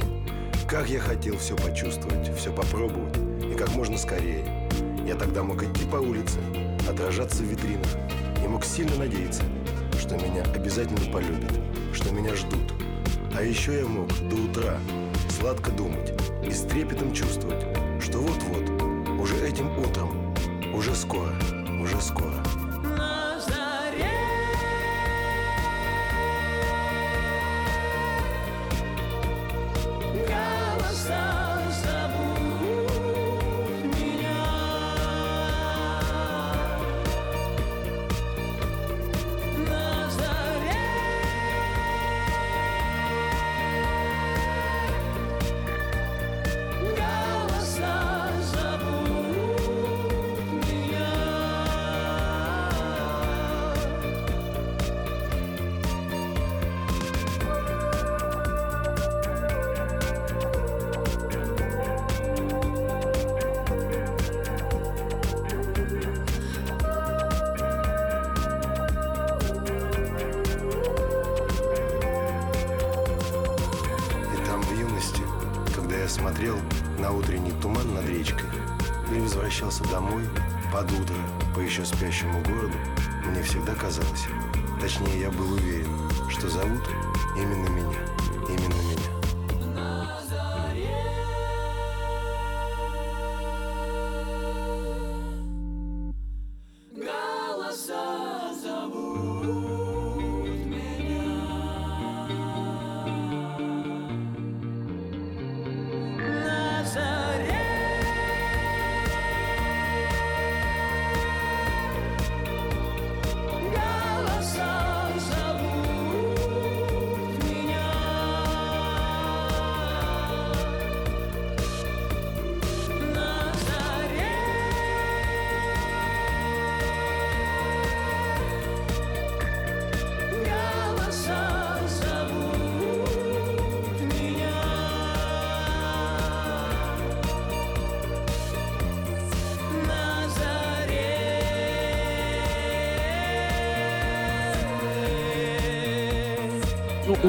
Как я хотел все почувствовать, все попробовать, и как можно скорее. Я тогда мог идти по улице, отражаться в витринах, и мог сильно надеяться, что меня обязательно полюбят, что меня ждут. А еще я мог до утра сладко думать и с трепетом чувствовать, что вот-вот, уже этим утром, уже скоро, уже скоро.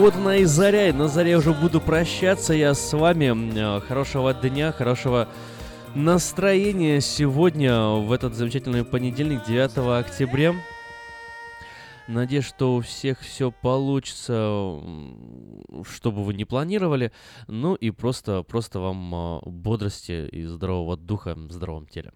Вот на и заря, на заре уже буду прощаться я с вами. Э, Хорошего дня, хорошего настроения сегодня, в этот замечательный понедельник, 9 октября. Надеюсь, что у всех все получится, что бы вы не планировали. Ну и просто, просто вам э, бодрости и здорового духа в здоровом теле.